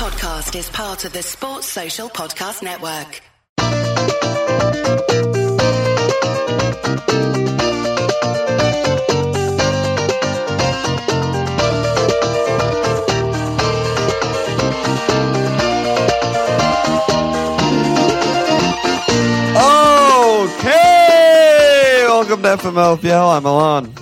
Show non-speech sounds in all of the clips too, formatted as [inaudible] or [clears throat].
podcast is part of the Sports Social Podcast Network. Okay, welcome to FMLFPL. I'm Alon.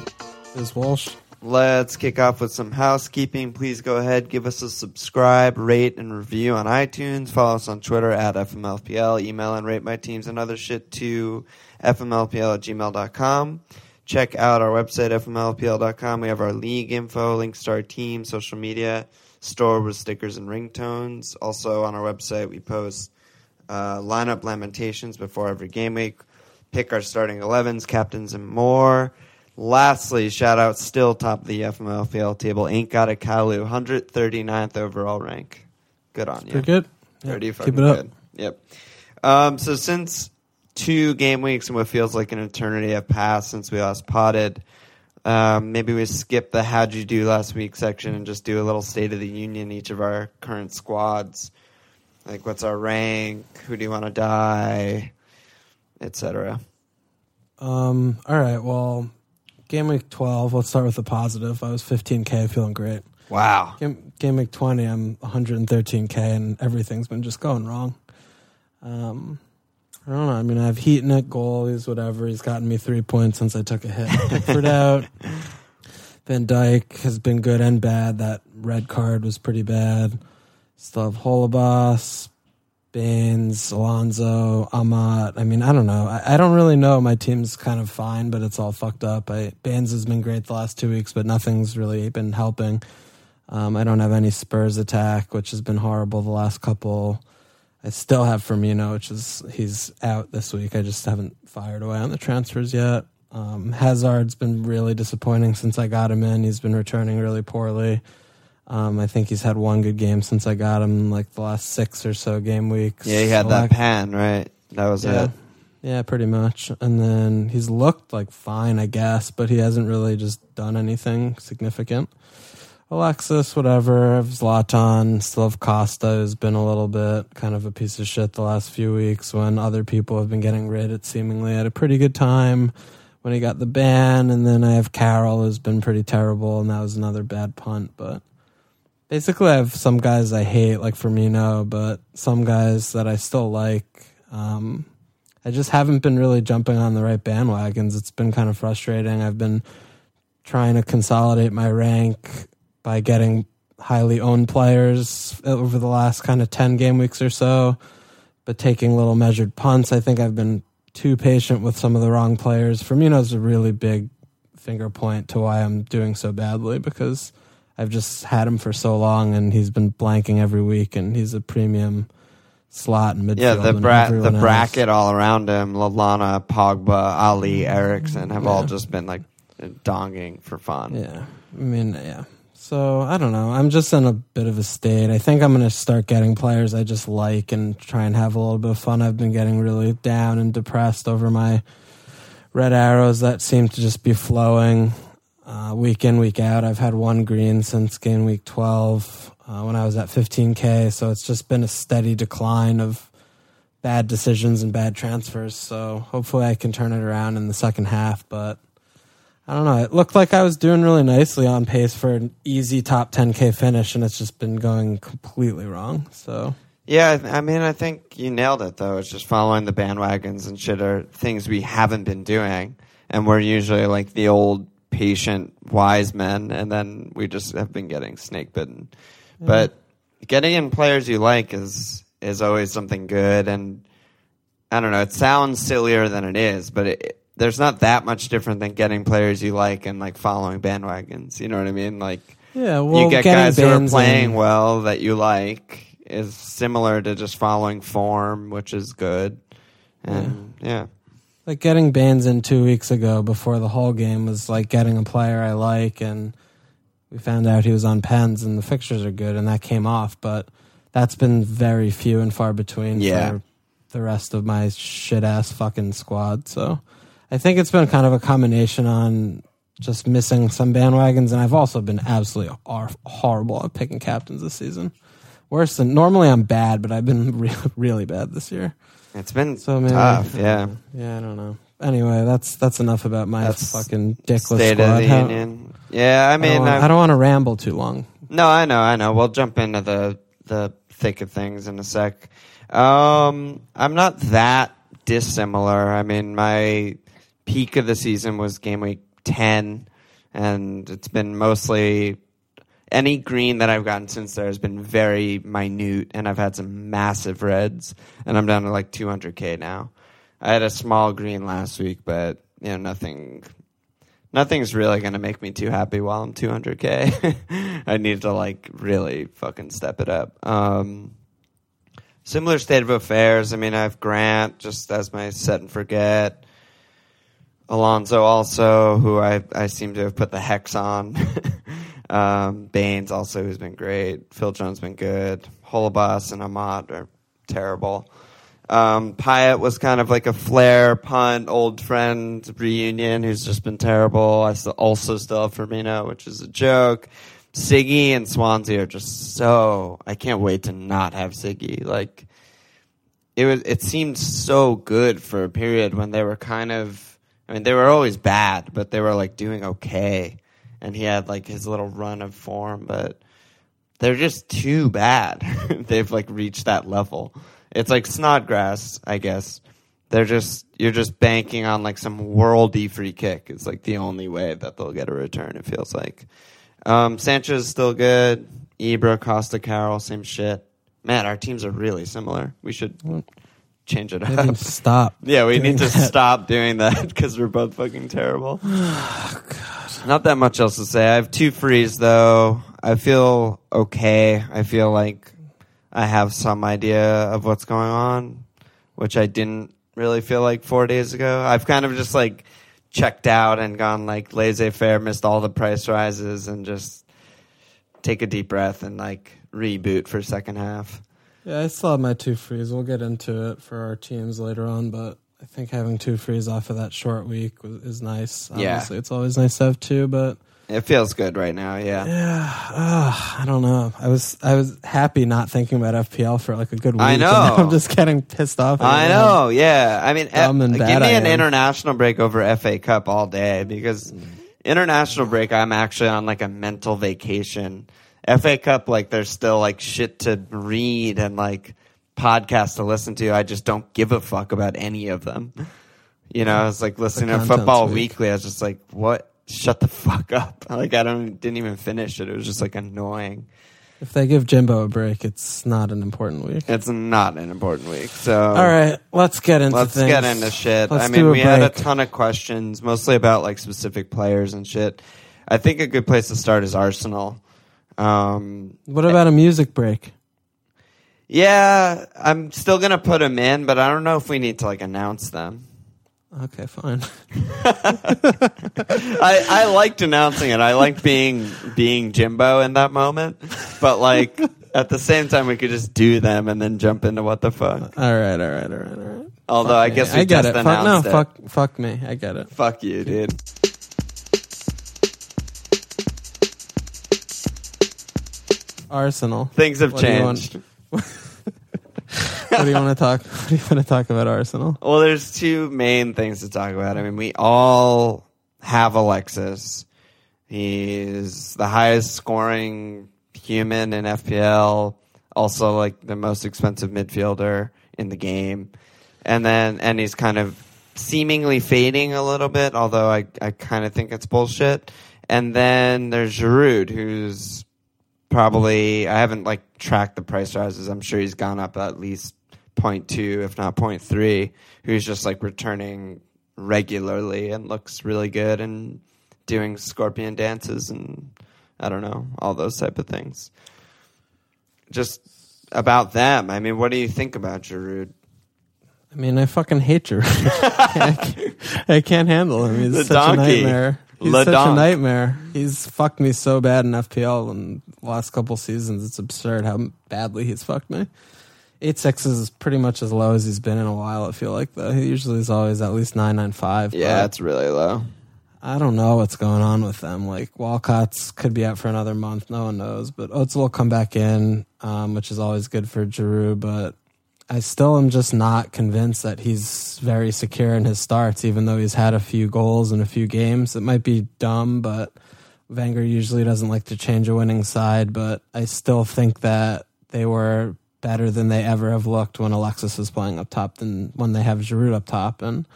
Is Walsh. Let's kick off with some housekeeping. Please go ahead, give us a subscribe, rate, and review on iTunes. Follow us on Twitter at FMLFPL. Email and rate my teams and other shit to FMLFPL at gmail.com. Check out our website, FMLFPL.com. We have our league info, links to our team, social media, store with stickers and ringtones. Also on our website, we post uh, lineup lamentations before every game week, pick our starting 11s, captains, and more. Lastly, shout out still top of the FMLFPL table. Ain't got a Kalu, 139th overall rank. Good on you. Pretty good. Pretty keep fucking it up. good. Yep. Um, so since two game weeks and what feels like an eternity have passed since we last potted, um, maybe we skip the how'd you do last week section and just do a little state of the union each of our current squads. Like what's our rank? Who do you want to die? Etc. Um, all right. Well, game week 12, let's start with the positive. I was 15K, feeling great. Wow. Game, game week 20, I'm 113K, and everything's been just going wrong. Um, I don't know. I mean, I have Heaton at goal. He's whatever. He's gotten me three points since I took a hit. [laughs] Pickford out. Van Dijk has been good and bad. That red card was pretty bad. Still have Holebas, Baines, Alonso, Amat. I mean, I don't know. I, I don't really know. My team's kind of fine, but it's all fucked up. I, Baines has been great the last two weeks, but nothing's really been helping. Um, I don't have any Spurs attack, which has been horrible the last couple. I still have Firmino, which is he's out this week. I just haven't fired away on the transfers yet. Um, Hazard's been really disappointing since I got him in. He's been returning really poorly. Um, I think he's had one good game since I got him, like the last six or so game weeks. Yeah, he had that pan, right? That was yeah. it. Yeah, pretty much. And then he's looked like fine, I guess, but he hasn't really just done anything significant. Alexis, whatever. Zlatan, still have Costa, who's been a little bit kind of a piece of shit the last few weeks when other people have been getting rid. It seemingly had a pretty good time when he got the ban. And then I have Carroll, who's been pretty terrible, and that was another bad punt. But basically, I have some guys I hate, like Firmino, but some guys that I still like. Um, I just haven't been really jumping on the right bandwagons. It's been kind of frustrating. I've been trying to consolidate my rank by getting highly owned players over the last kind of 10 game weeks or so, but taking little measured punts. I think I've been too patient with some of the wrong players. Firmino's a really big finger point to why I'm doing so badly because I've just had him for so long and he's been blanking every week and he's a premium slot in midfield. Yeah, the bra- the bracket all around him, Lallana, Pogba, Alli, Eriksen have all just been like donging for fun. Yeah. I mean, yeah. So I don't know. I'm just in a bit of a state. I think I'm going to start getting players I just like and try and have a little bit of fun. I've been getting really down and depressed over my red arrows that seem to just be flowing uh, week in, week out. I've had one green since game week 12 uh, when I was at 15K. So it's just been a steady decline of bad decisions and bad transfers. So hopefully I can turn it around in the second half. But I don't know. It looked like I was doing really nicely on pace for an easy top 10K finish, and it's just been going completely wrong. So, Yeah, I mean, I think you nailed it though. It's just following the bandwagons and shit are things we haven't been doing, and we're usually like the old patient wise men, and then we just have been getting snake bitten. But getting in players you like is is always something good, and I don't know. It sounds sillier than it is, but it, there's not that much different than getting players you like and like following bandwagons. You know what I mean? Like yeah, well, you get guys who are playing in- well that you like is similar to just following form, which is good. And yeah, like getting bans in two weeks ago before the whole game was like getting a player I like, and we found out he was on pens, and the fixtures are good, and that came off. But that's been very few and far between Yeah. for the rest of my shit ass fucking squad. So I think it's been kind of a combination on just missing some bandwagons, and I've also been absolutely hor- horrible at picking captains this season. Worse than normally I'm bad, but I've been [laughs] re- really bad this year. It's been So maybe, tough. Yeah. Yeah, I don't know. Anyway, that's that's enough about my That's fucking dickless State squad. of the How- Union. Yeah, I I mean, don't, want, I don't want to ramble too long. No, I know, I know. We'll jump into the the thick of things in a sec. Um, I'm not that dissimilar. I mean, my peak of the season was game week ten, and it's been mostly any green that I've gotten since there has been very minute, and I've had some massive reds, and I'm down to like 200k now. I had a small green last week, but you know nothing nothing's really going to make me too happy while I'm 200k. [laughs] I need to like really fucking step it up. Um, similar state of affairs. I mean, I have Grant just as my set and forget. Alonso also, who I I seem to have put the hex on. [laughs] um, Baines also, who's been great. Phil Jones been good. Holebas and Amat are terrible. Um, Payet was kind of like a flair punt, old friend reunion who's just been terrible. I also still have Firmino, which is a joke. Siggy and Swansea are just so. I can't wait to not have Siggy. Like it was. It seemed so good for a period when they were kind of. I mean, they were always bad, but they were like doing okay, and he had like his little run of form, but they're just too bad. [laughs] They've like reached that level. It's like Snodgrass, I guess. They're just you're just banking on like some worldy free kick. It's like the only way that they'll get a return. It feels like. Um, Sanchez is still good. Ibra, Costa, Carroll, same shit. Man, our teams are really similar. We should change it up. stop. [laughs] Yeah, we need to that. stop doing that [laughs] because we're both fucking terrible. [sighs] Not that much else to say. I have two frees though. I feel okay. I feel like I have some idea of what's going on, which I didn't really feel like four days ago. I've kind of just like checked out and gone like laissez faire, missed all the price rises, and just take a deep breath and like reboot for second half. Yeah, I still have my two frees. We'll get into it for our teams later on, but I think having two frees off of that short week was, is nice. Yeah. Obviously, it's always nice to have two, but It feels good right now. Yeah. yeah, uh, I don't know. I was I was happy not thinking about FPL for like a good week. I know. now I'm just getting pissed off. I know, yeah. I mean, Dumb eh, give me an international break over FA Cup all day because international break, I'm actually on like a mental vacation. FA Cup, like, there's still like shit to read and like podcasts to listen to. I just don't give a fuck about any of them. You know, I was like listening to Football weak. Weekly. I was just like, what? Shut the fuck up. [laughs] Like, I don't, didn't even finish it. It was just like annoying. If they give Jimbo a break, it's not an important week. It's not an important week. So, All right, let's get into Let's things. get into shit. Let's I mean, we had a ton of questions, mostly about like specific players and shit. I think a good place to start is Arsenal. Um, What about a music break? yeah, I'm still gonna put them in, but I don't know if we need to like announce them. Okay, fine. [laughs] I, I liked announcing it. I liked being being Jimbo in that moment, but like at the same time, we could just do them and then jump into what the fuck. All right, all right, all right, all right. Although I guess we I get just it. Fuck, no, it. fuck, fuck me. I get it. Fuck you, dude. Arsenal. Things have What do you changed. [laughs] What do you want to talk? [laughs] What do you want to talk about Arsenal? Well, there's two main things to talk about. I mean, we all have Alexis. He's the highest scoring human in FPL, also like the most expensive midfielder in the game. And then and he's kind of seemingly fading a little bit, although I I kind of think it's bullshit. And then there's Giroud, who's probably I haven't like tracked the price rises. I'm sure he's gone up at least 0.2, if not 0.3. Who's just like returning regularly and looks really good and doing scorpion dances and I don't know all those type of things. Just about them. I mean, what do you think about Giroud? I mean, I fucking hate Giroud. [laughs] I, can't, I can't handle him. He's The such donkey. a nightmare. He's Le such Donk. a nightmare. He's fucked me so bad in FPL in the last couple seasons. It's absurd how badly he's fucked me. Eight six is pretty much as low as he's been in a while. I feel like though he usually is always at least nine nine five. Yeah, it's really low. I don't know what's going on with them. Like Walcott's could be out for another month. No one knows. But Ozil will come back in, um, which is always good for Giroud. But I still am just not convinced that he's very secure in his starts, even though he's had a few goals in a few games. It might be dumb, but Wenger usually doesn't like to change a winning side. But I still think that they were better than they ever have looked when Alexis was playing up top than when they have Giroud up top. And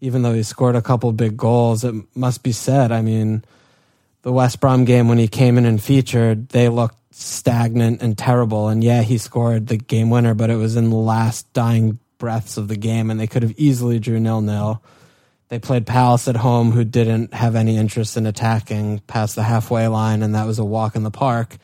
even though he scored a couple big goals, it must be said. I mean, the West Brom game when he came in and featured, they looked stagnant and terrible. And yeah, he scored the game winner, but it was in the last dying breaths of the game, and they could have easily drew nil nil. They played Palace at home, who didn't have any interest in attacking past the halfway line, and that was a walk in the park.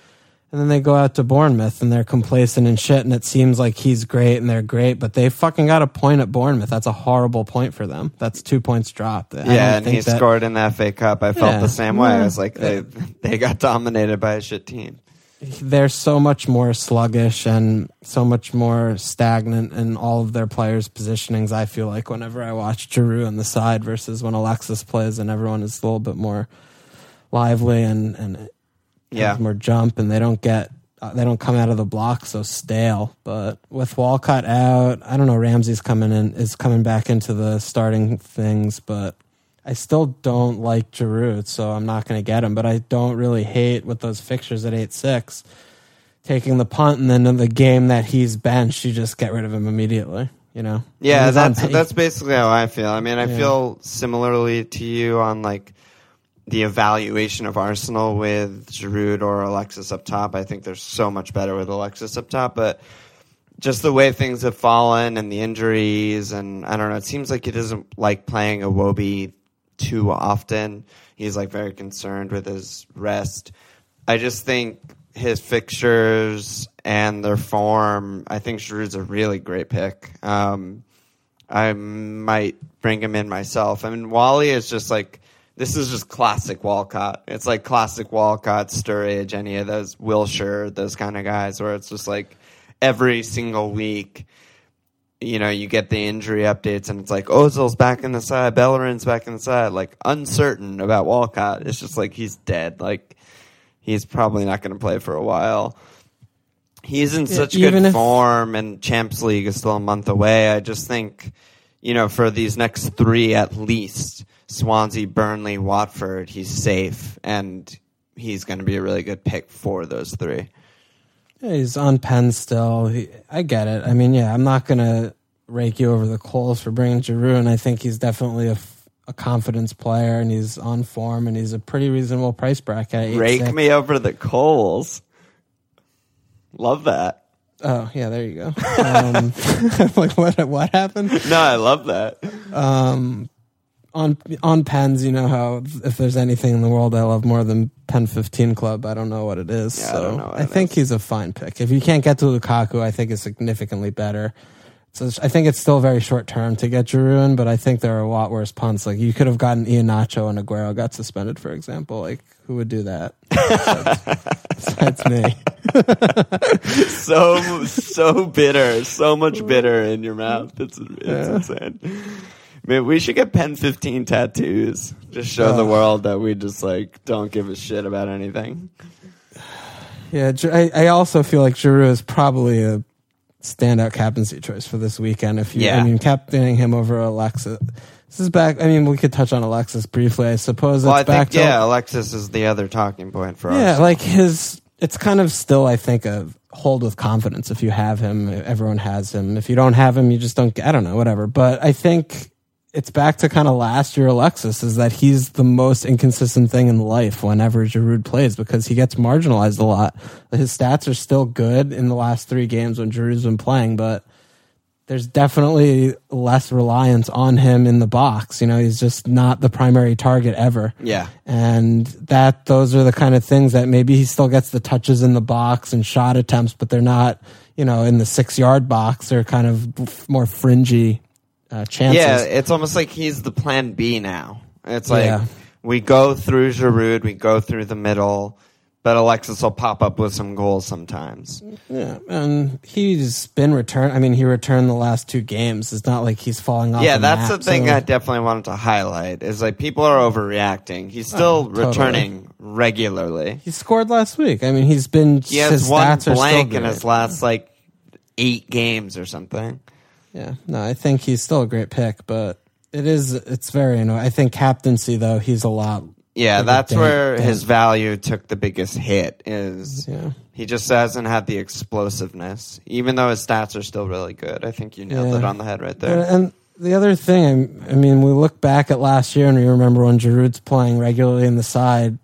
And then they go out to Bournemouth and they're complacent and shit, and it seems like he's great and they're great, but they fucking got a point at Bournemouth. That's a horrible point for them. That's two points dropped. I Yeah, and he that- scored in the FA Cup. I felt Yeah. the same way. I was like, they they got dominated by a shit team. They're so much more sluggish and so much more stagnant in all of their players' positionings. I feel like whenever I watch Giroud on the side versus when Alexis plays, and everyone is a little bit more lively and and Yeah. more jump, and they don't get uh, they don't come out of the block so stale. But with Walcott out, I don't know. Ramsey's coming in is coming back into the starting things, but. I still don't like Giroud, so I'm not going to get him. But I don't really hate with those fixtures at eight six, taking the punt, and then in the game that he's benched, you just get rid of him immediately. You know? Yeah, that's that's basically how I feel. I mean, I Yeah. feel similarly to you on like the evaluation of Arsenal with Giroud or Alexis up top. I think they're so much better with Alexis up top, but just the way things have fallen and the injuries and I don't know, it seems like he doesn't like playing a Wobie too often. He's like very concerned with his rest. I just think his fixtures and their form, I think Giroud's a really great pick. Um, I might bring him in myself. I mean, Wally is just like this is just classic Walcott. It's like classic Walcott, Sturridge, any of those Wilshere, those kind of guys, where it's just like every single week, you know, you get the injury updates and it's like Ozil's back in the side, Bellerin's back in the side, like uncertain about Walcott. It's just like he's dead. Like he's probably not going to play for a while. He's in such even good if- form, and Champs League is still a month away. I just think, you know, for these next three at least Swansea, Burnley, Watford he's safe, and he's going to be a really good pick for those three. Yeah, he's on pen still. He, I get it. I mean, yeah, I'm not gonna rake you over the coals for bringing Giroud, and I think he's definitely a confidence player, and he's on form, and he's a pretty reasonable price bracket. Rake 8.6. me over the coals. Love that. Oh, yeah, there you go. Um, [laughs] like what? What happened? No, I love that. Um, on on pens, you know how if there's anything in the world I love more than Pen 15 Club, I don't know what it is. Yeah, I so don't know what I it think is. he's a fine pick. If you can't get to Lukaku, I think it's significantly better. So I think it's still very short term to get Giroud in, but I think there are a lot worse punts. Like you could have gotten Iheanacho and Aguero got suspended, for example. Like who would do that? [laughs] That's me. [laughs] so so bitter, so much [laughs] bitter in your mouth. It's it's insane. Man, we should get Pen 15 tattoos. Just show the world that we just like don't give a shit about anything. Yeah, I, I also feel like Giroud is probably a standout captaincy choice for this weekend. If you, Yeah. I mean, captaining him over Alexis. This is back. I mean, we could touch on Alexis briefly. I suppose Well, I back think to yeah, Alexis is the other talking point for us. yeah, like his. It's kind of still, I think, a hold with confidence. If you have him, everyone has him. If you don't have him, you just don't. I don't know, whatever. But I think it's back to kind of last year Alexis is that he's the most inconsistent thing in life whenever Giroud plays because he gets marginalized a lot. His stats are still good in the last three games when Giroud's been playing, but there's definitely less reliance on him in the box. You know, he's just not the primary target ever. Yeah. And that those are the kind of things that maybe he still gets the touches in the box and shot attempts, but they're not, you know, in the six yard box. They're kind of more fringy uh, chances. Yeah, it's almost like he's the plan B now. It's like Yeah. we go through Giroud, we go through the middle, but Alexis will pop up with some goals sometimes. Yeah, and he's been returned. I mean, he returned the last two games. It's not like he's falling off. Yeah, the that's map, the thing so- I definitely wanted to highlight is like people are overreacting. He's still Oh, totally. returning regularly. he scored last week. I mean, he's been. He has his one stats are still blank in his last like eight games or something. Yeah, no, I think he's still a great pick, but it is. It's very annoying. I think captaincy though, he's a lot. Yeah, that's where his value took the biggest hit. Is Yeah. he just hasn't had the explosiveness, even though his stats are still really good. I think you nailed Yeah. it on the head right there. and the other thing, I mean, we look back at last year and we remember when Giroud's playing regularly in the side.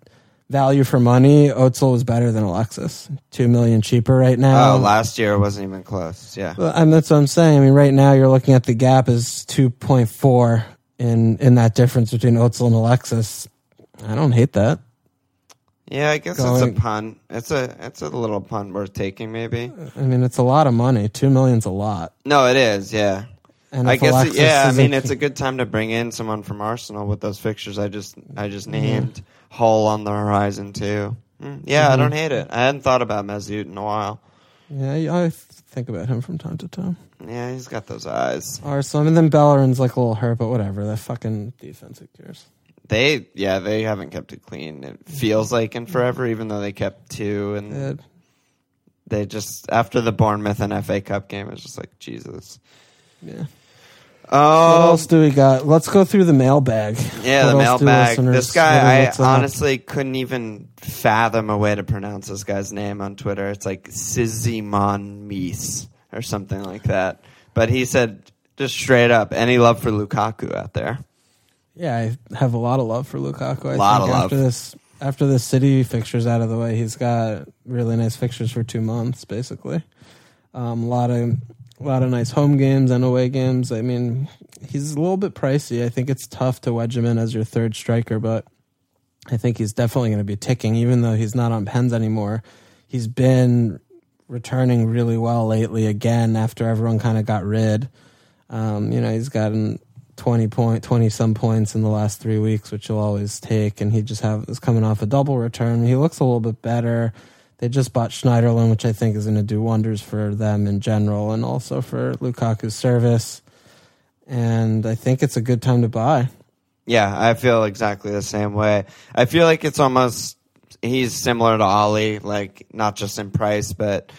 Value for money, Ozil was better than Alexis. Two million cheaper right now. Oh, last year it wasn't even close. Yeah, Well, and that's what I'm saying. I mean, right now you're looking at the gap is 2.4 in in that difference between Ozil and Alexis. I don't hate that. yeah. I guess Going- it's a pun. It's a it's a little pun worth taking, maybe. I mean, it's a lot of money. Two million's a lot. No, it is. Yeah. And I guess Alexis yeah. I mean, it's a good time to bring in someone from Arsenal with those fixtures I just I just named. Hull on the horizon too. Mm, yeah, Mm-hmm. I don't hate it. I hadn't thought about Mesut in a while. yeah. I think about him from time to time. Yeah, he's got those eyes. Arsenal, and then Bellerin's like a little hurt, but whatever. That fucking defense, who cares? They yeah, they haven't kept it clean. It feels like in forever, even though they kept two, and Ed. they just after the Bournemouth and FA Cup game, it was just like Jesus. Yeah. What Oh, else do we got? Let's go through the mailbag. yeah, What the else do mailbag. listeners- This guy, I what's up? honestly couldn't even fathom a way to pronounce this guy's name on Twitter. It's like Sizimon Mies or something like that. But he said just straight up, any love for Lukaku out there? Yeah, I have a lot of love for Lukaku. I Lot think of after this after the city fixtures out of the way, he's got really nice fixtures for two months, basically. Um, a lot of a lot of nice home games and away games. I mean, he's a little bit pricey. I think it's tough to wedge him in as your third striker, but I think he's definitely going to be ticking, even though he's not on pens anymore. He's been returning really well lately again after everyone kind of got rid. Um, you know, he's gotten 20 point 20 some points in the last 3 weeks, which he'll always take and he just have is coming off a double return. He looks a little bit better. They just bought Schneiderlin, which I think is going to do wonders for them in general and also for Lukaku's service. And I think it's a good time to buy. Yeah, I feel exactly the same way. I feel like it's almost he's similar to Alli, like not just in price, but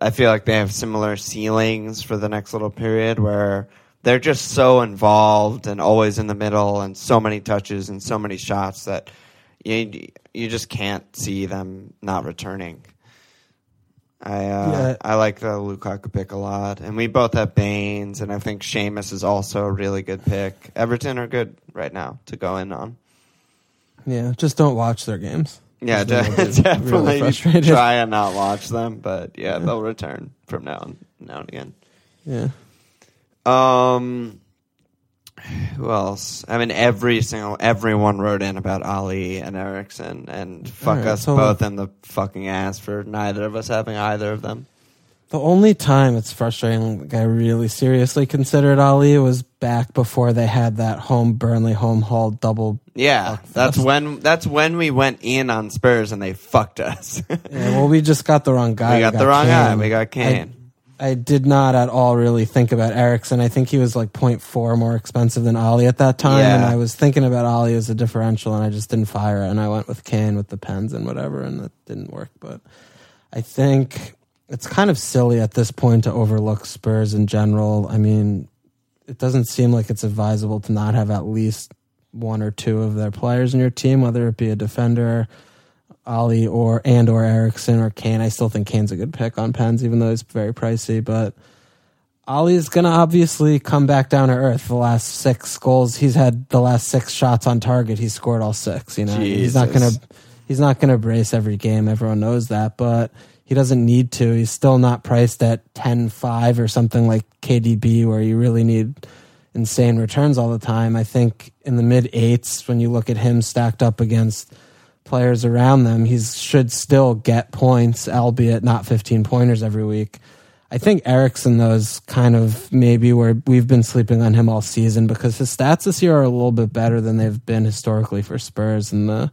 I feel like they have similar ceilings for the next little period where they're just so involved and always in the middle and so many touches and so many shots that you you just can't see them not returning. I uh, Yeah. I like the Lukaku pick a lot, and we both have Baines, and I think Seamus is also a really good pick. Everton are good right now to go in on. Yeah, just don't watch their games. Yeah, de- [laughs] really definitely frustrated. try and not watch them, but yeah, they'll return from now and now and again. Yeah. Um, who else? I mean, every single everyone wrote in about Alli and Eriksen, and fuck Alright, us so- both in the fucking ass for neither of us having either of them. The only time it's frustrating, like I really seriously considered Alli was back before they had that home Burnley home haul double. Yeah, that's when that's when we went in on Spurs and they fucked us. Yeah, well, we just got the wrong [laughs] guy. we got the wrong guy. We got Kane. I, I did not at all really think about Eriksen. I think he was like 0.4 more expensive than Alli at that time, Yeah. and I was thinking about Alli as a differential, and I just didn't fire it, and I went with Kane with the pens and whatever, and it didn't work. But I think it's kind of silly at this point to overlook Spurs in general. I mean, it doesn't seem like it's advisable to not have at least one or two of their players in your team, whether it be a defender, Alli or and or Eriksen or Kane. I still think Kane's a good pick on pens, even though he's very pricey. But Alli is going to obviously come back down to earth. The last six goals he's had, the last six shots on target, he's scored all six. You know, he's not gonna he's not going to brace every game. Everyone knows that, but he doesn't need to. He's still not priced at 10-5 or something like KDB, where you really need insane returns all the time. I think in the mid eights, when you look at him stacked up against players around them, he should still get points, albeit not 15 pointers every week. I think Eriksen, though, is kind of maybe where we've been sleeping on him all season because his stats this year are a little bit better than they've been historically for Spurs. And the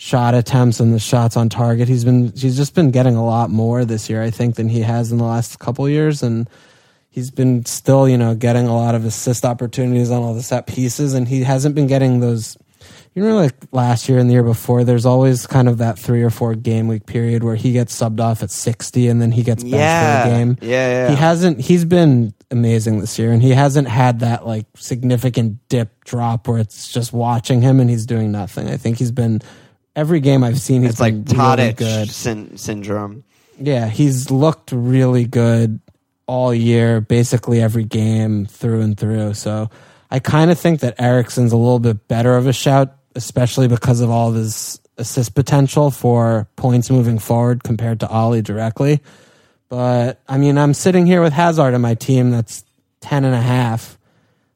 shot attempts and the shots on target. He's been he's just been getting a lot more this year, I think, than he has in the last couple years, and he's been still you know getting a lot of assist opportunities on all the set pieces, and he hasn't been getting those. You know, like last year and the year before, there's always kind of that three or four game week period where he gets subbed off at 60 and then he gets benched Yeah. for a game. Yeah, yeah. He hasn't, he's been amazing this year and he hasn't had that like significant dip drop where it's just watching him and he's doing nothing. I think he's been, every game I've seen, he's It's like been really good. syn- syndrome. Yeah, he's looked really good all year, basically every game through and through. So I kind of think that Eriksen's a little bit better of a shout, especially because of all of his assist potential for points moving forward compared to Alli directly. But I mean, I'm sitting here with Hazard in my team that's 10 and a half.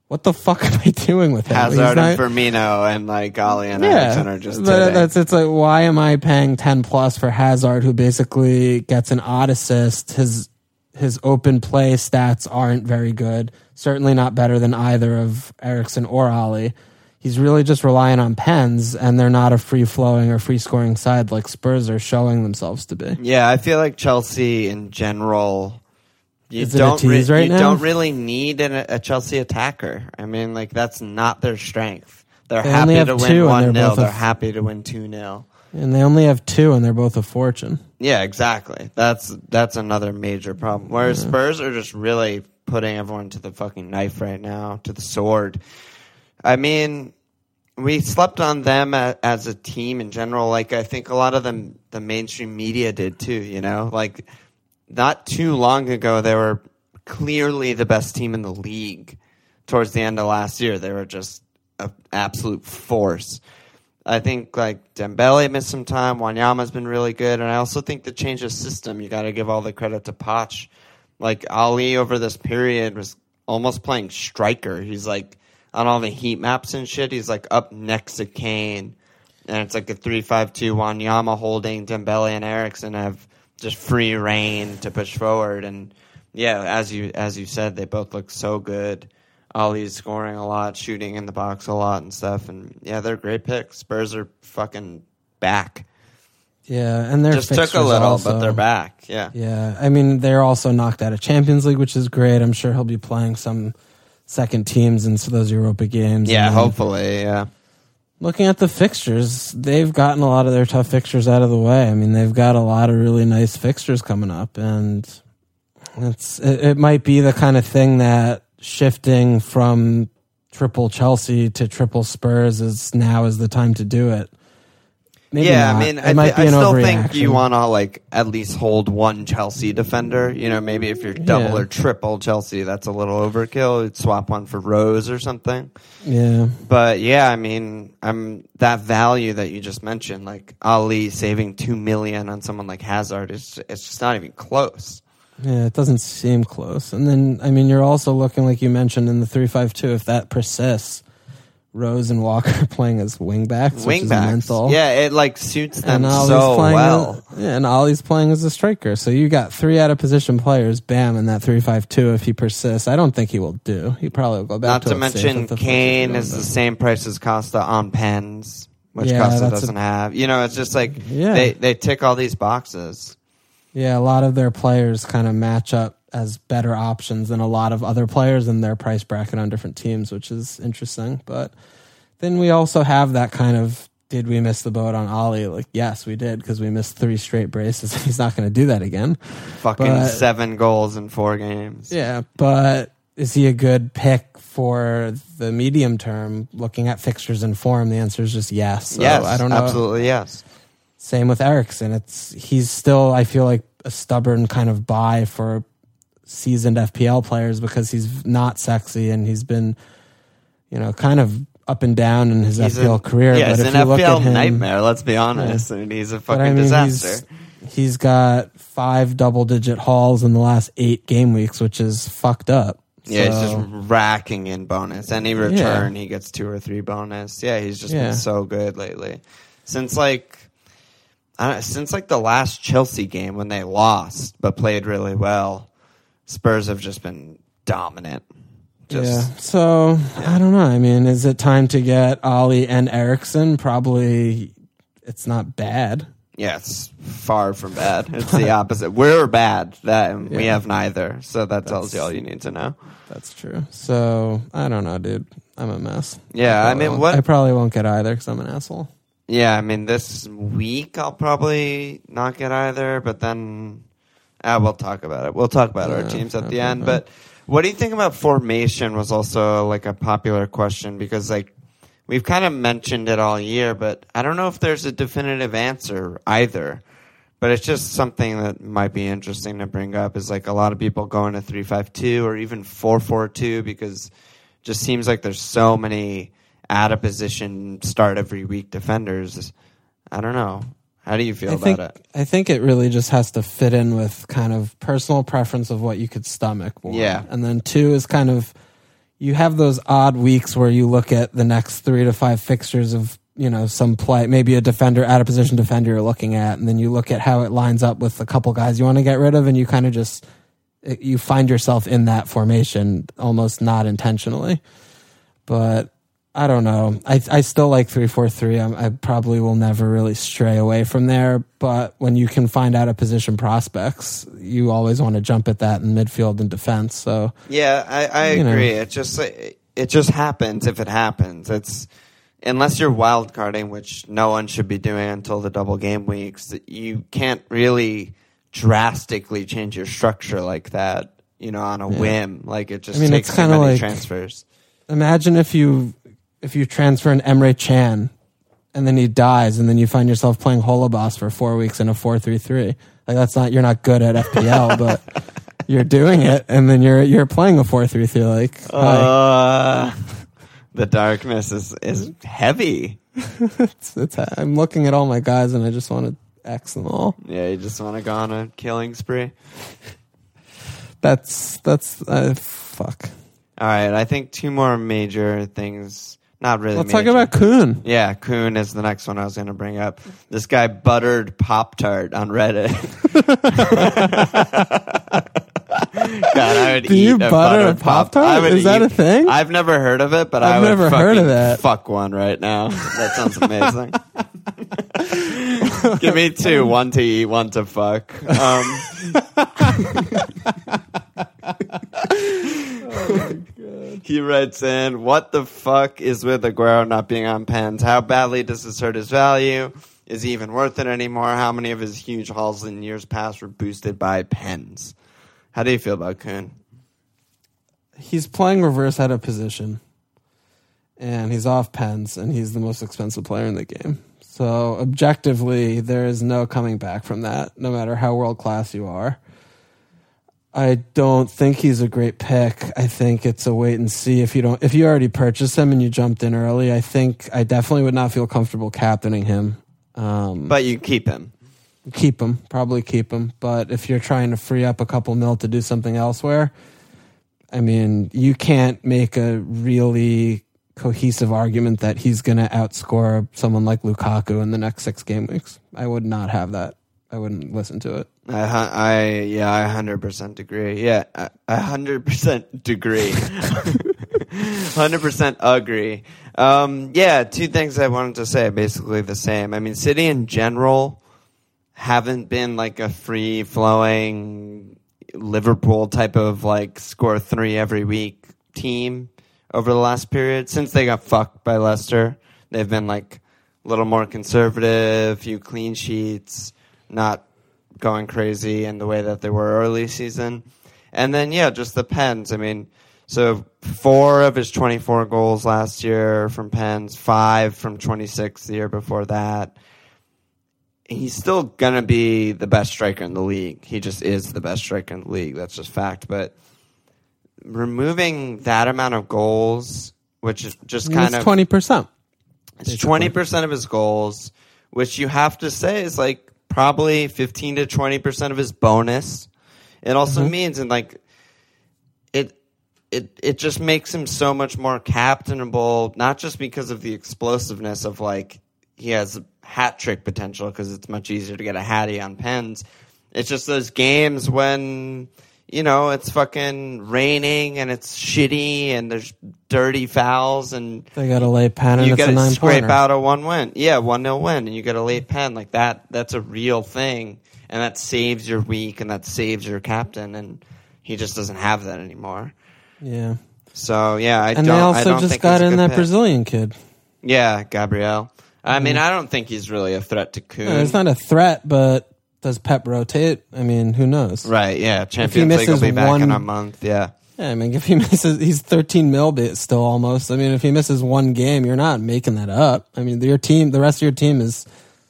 What the fuck am I doing with him? Hazard not- and Firmino and like Alli and Eriksen are just today. that's it's like why am I paying ten plus for Hazard who basically gets an odd assist? His his open play stats aren't very good. Certainly not better than either of Eriksen or Alli. He's really just relying on pens, and they're not a free flowing or free scoring side like Spurs are showing themselves to be. Yeah, I feel like Chelsea in general. You Is it a don't re- right you now? don't really need an, a Chelsea attacker. I mean, like that's not their strength. They're They happy to win and one they're 0 They're f- happy to win two 0 And they only have two, and they're both a fortune. Yeah, exactly. That's that's another major problem. Whereas Spurs are just really putting everyone to the fucking knife right now, to the sword. I mean, we slept on them as a team in general. Like I think a lot of them, the mainstream media did too. You know, like not too long ago, they were clearly the best team in the league. Towards the end of last year, they were just an absolute force. I think like Dembele missed some time. Wanyama's been really good, and I also think the change of system. You got to give all the credit to Poch. Like Alli over this period was almost playing striker. He's like on all the heat maps and shit. He's like up next to Kane, and it's like a three-five-two. Wanyama holding Dembele and Eriksen have just free reign to push forward. And yeah, as you as you said, they both look so good. Alli's scoring a lot, shooting in the box a lot and stuff. And yeah, they're great picks. Spurs are fucking back. Yeah, and they're Just took a little, also- but they're back. Yeah. Yeah, I mean they're also knocked out of Champions League, which is great. I'm sure he'll be playing some second teams into those Europa games. Yeah, And hopefully. Yeah. Looking at the fixtures, they've gotten a lot of their tough fixtures out of the way. I mean, they've got a lot of really nice fixtures coming up, and it's it, it might be the kind of thing that shifting from triple Chelsea to triple Spurs is now is the time to do it. Maybe yeah, not. I mean, it I, might thi- be I still think you want to like at least hold one Chelsea defender. You know, maybe if you're double Yeah. or triple Chelsea, that's a little overkill. You'd swap one for Rose or something. Yeah, But yeah, I mean, I'm that value that you just mentioned, like Alli saving two million on someone like Hazard, is it's just not even close. Yeah, it doesn't seem close. And then, I mean, you're also looking, like you mentioned, in the 352, if that persists, Rose and Walker [laughs] playing as wingbacks, which is Wingbacks, mental. yeah, it like suits them so playing well. As, yeah, and Alli's playing as a striker. So you got three out of position players, bam, in that 352 if he persists. I don't think he will do. He probably will go back Not to to mention, Kane is the same price as Costa on pens, which Yeah, Costa that's a- doesn't have. You know, it's just like Yeah. they they tick all these boxes. Yeah, a lot of their players kind of match up as better options than a lot of other players in their price bracket on different teams, which is interesting. But then we also have that kind of did we miss the boat on Alli? Like, yes, we did because we missed three straight braces. [laughs] He's not going to do that again. Fucking But- seven goals in four games. Yeah, but is he a good pick for the medium term? Looking at fixtures and form, the answer is just yes. So yes, I don't know. absolutely yes. Same with Eriksen. It's he's still I feel like a stubborn kind of buy for seasoned FPL players because he's not sexy and he's been, you know, kind of up and down in his He's FPL a, career. Yeah, but he's if an you look FPL at him, nightmare. Let's be honest. I mean, he's a fucking I mean, disaster. he's he's got five double digit hauls in the last eight game weeks, which is fucked up. Yeah, he's just racking in bonus. Any return, he gets two or three bonus. Yeah, he's just Yeah. been so good lately. Since like, since like the last Chelsea game when they lost but played really well, Spurs have just been dominant. Just yeah. So I don't know. I mean, is it time to get Alli and Eriksen? Probably it's not bad. Yeah, it's far from bad. It's the [laughs] opposite. We're bad. That we have neither. So that tells you all you need to know. That's true. So I don't know, dude. I'm a mess. Yeah, I probably mean, what- I probably won't get either because I'm an asshole. Yeah, I mean, this week I'll probably not get either, but then ah, we'll talk about it. We'll talk about our teams at the end. But what do you think about formation? Was also like a popular question because like we've kind of mentioned it all year, but I don't know if there's a definitive answer either. But it's just something that might be interesting to bring up. Is like a lot of people going to three five two or even four four two because it just seems like there's so many out of position start every week defenders. I don't know. How do you feel I about think it? I think it really just has to fit in with kind of personal preference of what you could stomach. One. Yeah. and then two is kind of you have those odd weeks where you look at the next three to five fixtures of you know some play, maybe a defender out of position defender you're looking at, and then you look at how it lines up with a couple guys you want to get rid of, and you kind of just eh, you find yourself in that formation almost not intentionally. But I don't know. I I still like three four three. I probably will never really stray away from there. But when you can find out a position prospects, you always want to jump at that in midfield and defense. So Yeah, I, I You know. agree. It just it just happens if it happens. It's unless you're wild carding, which no one should be doing until the double game weeks. You can't really drastically change your structure like that. You know, on a whim. Like it just I mean, takes it's kinda many like- transfers. imagine if you if you transfer an Emre Chan and then he dies and then you find yourself playing Holebas for four weeks in a four three three. Like that's not you're not good at FPL, [laughs] but you're doing it and then you're you're playing a four three three. Like. Uh, the darkness is is heavy. [laughs] It's, it's, I'm looking at all my guys and I just want to X them all. Yeah, you just want to go on a killing spree. That's that's uh, fuck. All right, I think two more major things. Not really. Let's talk about Kun. Yeah, Kun is the next one I was going to bring up. This guy buttered Pop Tart on Reddit. [laughs] God, I would Do eat you a butter buttered a Pop-Tart? I would Is that eat- a thing? I've never heard of it, but I I've would never heard of that. Fuck one right now. [laughs] That sounds amazing. [laughs] Give me two, one to eat, one to fuck. Um, He writes in, "What the fuck is with Aguero not being on pens? How badly does this hurt his value? Is he even worth it anymore? How many of his huge hauls in years past were boosted by pens? How do you feel about Kun? He's playing reverse out of position, and he's off pens, and he's the most expensive player in the game. So objectively, there is no coming back from that, no matter how world class you are. I don't think he's a great pick. I think it's a wait and see. If you don't, if you already purchased him and you jumped in early, I think I definitely would not feel comfortable captaining him. Um, But you keep him. keep him, probably keep him. But if you're trying to free up a couple mil to do something elsewhere, I mean, you can't make a really cohesive argument that he's going to outscore someone like Lukaku in the next six game weeks. I would not have that. I wouldn't listen to it. I, I yeah, I hundred percent agree. Yeah, I- hundred percent agree. [laughs] Hundred percent agree. Um, yeah, two things I wanted to say, basically the same. I mean, City in general haven't been like a free flowing Liverpool type of like score three every week team over the last period since they got fucked by Leicester. They've been like a little more conservative, few clean sheets, not going crazy in the way that they were early season. And then yeah, just the pens. I mean, so four of his 24 goals last year from pens, five from 26 the year before that. He's still gonna be the best striker in the league. He just is the best striker in the league. That's just fact. But removing that amount of goals, which is just kind it's of twenty percent. it's twenty percent of his goals, which you have to say is like probably fifteen to twenty percent of his bonus. It also mm-hmm. means and like it it it just makes him so much more captainable, not just because of the explosiveness of like he has hat trick potential because it's much easier to get a hattie on pens. It's just those games when you know, it's fucking raining and it's shitty and there's dirty fouls and They got a late pen and you got to scrape pointer. out a one win. Yeah, one nil win, and you get a late pen like that. That's a real thing, and that saves your week, and that saves your captain, and he just doesn't have that anymore. Yeah, So yeah, I and don't. they I also don't just got in that pick. Brazilian kid. Yeah, Gabriel. I mean, I don't think he's really a threat to Kun. No, it's not a threat, but does Pep rotate? I mean, who knows? right. Yeah, Champions League will be back in one- a month. Yeah. Yeah, I mean, if he [laughs] misses, he's 13 mil bit still almost. I mean, if he misses one game, you're not making that up. I mean, your team, the rest of your team is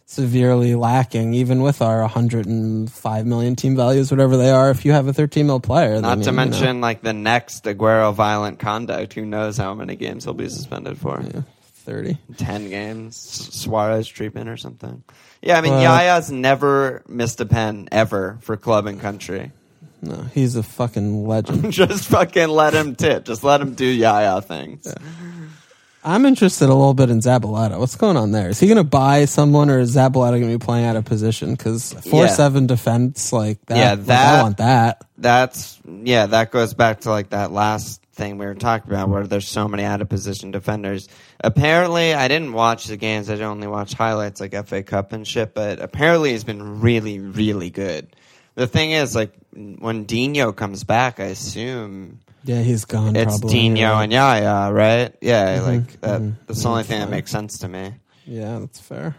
severely lacking, even with our 105 million team values, whatever they are. If you have a 13 mil player, Not to you know, mention like the next Aguero violent conduct. Who knows how many games he'll be suspended for? 30. Ten games, S- Suarez treatment or something. Yeah, I mean, But- Yaya's never missed a pen ever for club and country. No, he's a fucking legend. [laughs] Just fucking let him tip. Just let him do Yaya things. I'm interested a little bit in Zabaleta. What's going on there? Is he going to buy someone, or is Zabaleta going to be playing out of position? Because four seven defense like that. Yeah, like, I want that. That's yeah. That goes back to like that last thing we were talking about, where there's so many out of position defenders. Apparently, I didn't watch the games. I only watched highlights like FA Cup and shit. But apparently, he's been really, really good. The thing is, like when Dino comes back, I assume Yeah, he's gone. it's probably. Dino right. and Yaya, right? Yeah, Mm-hmm, like that. That's the only thing that makes sense to me. Yeah, that's fair.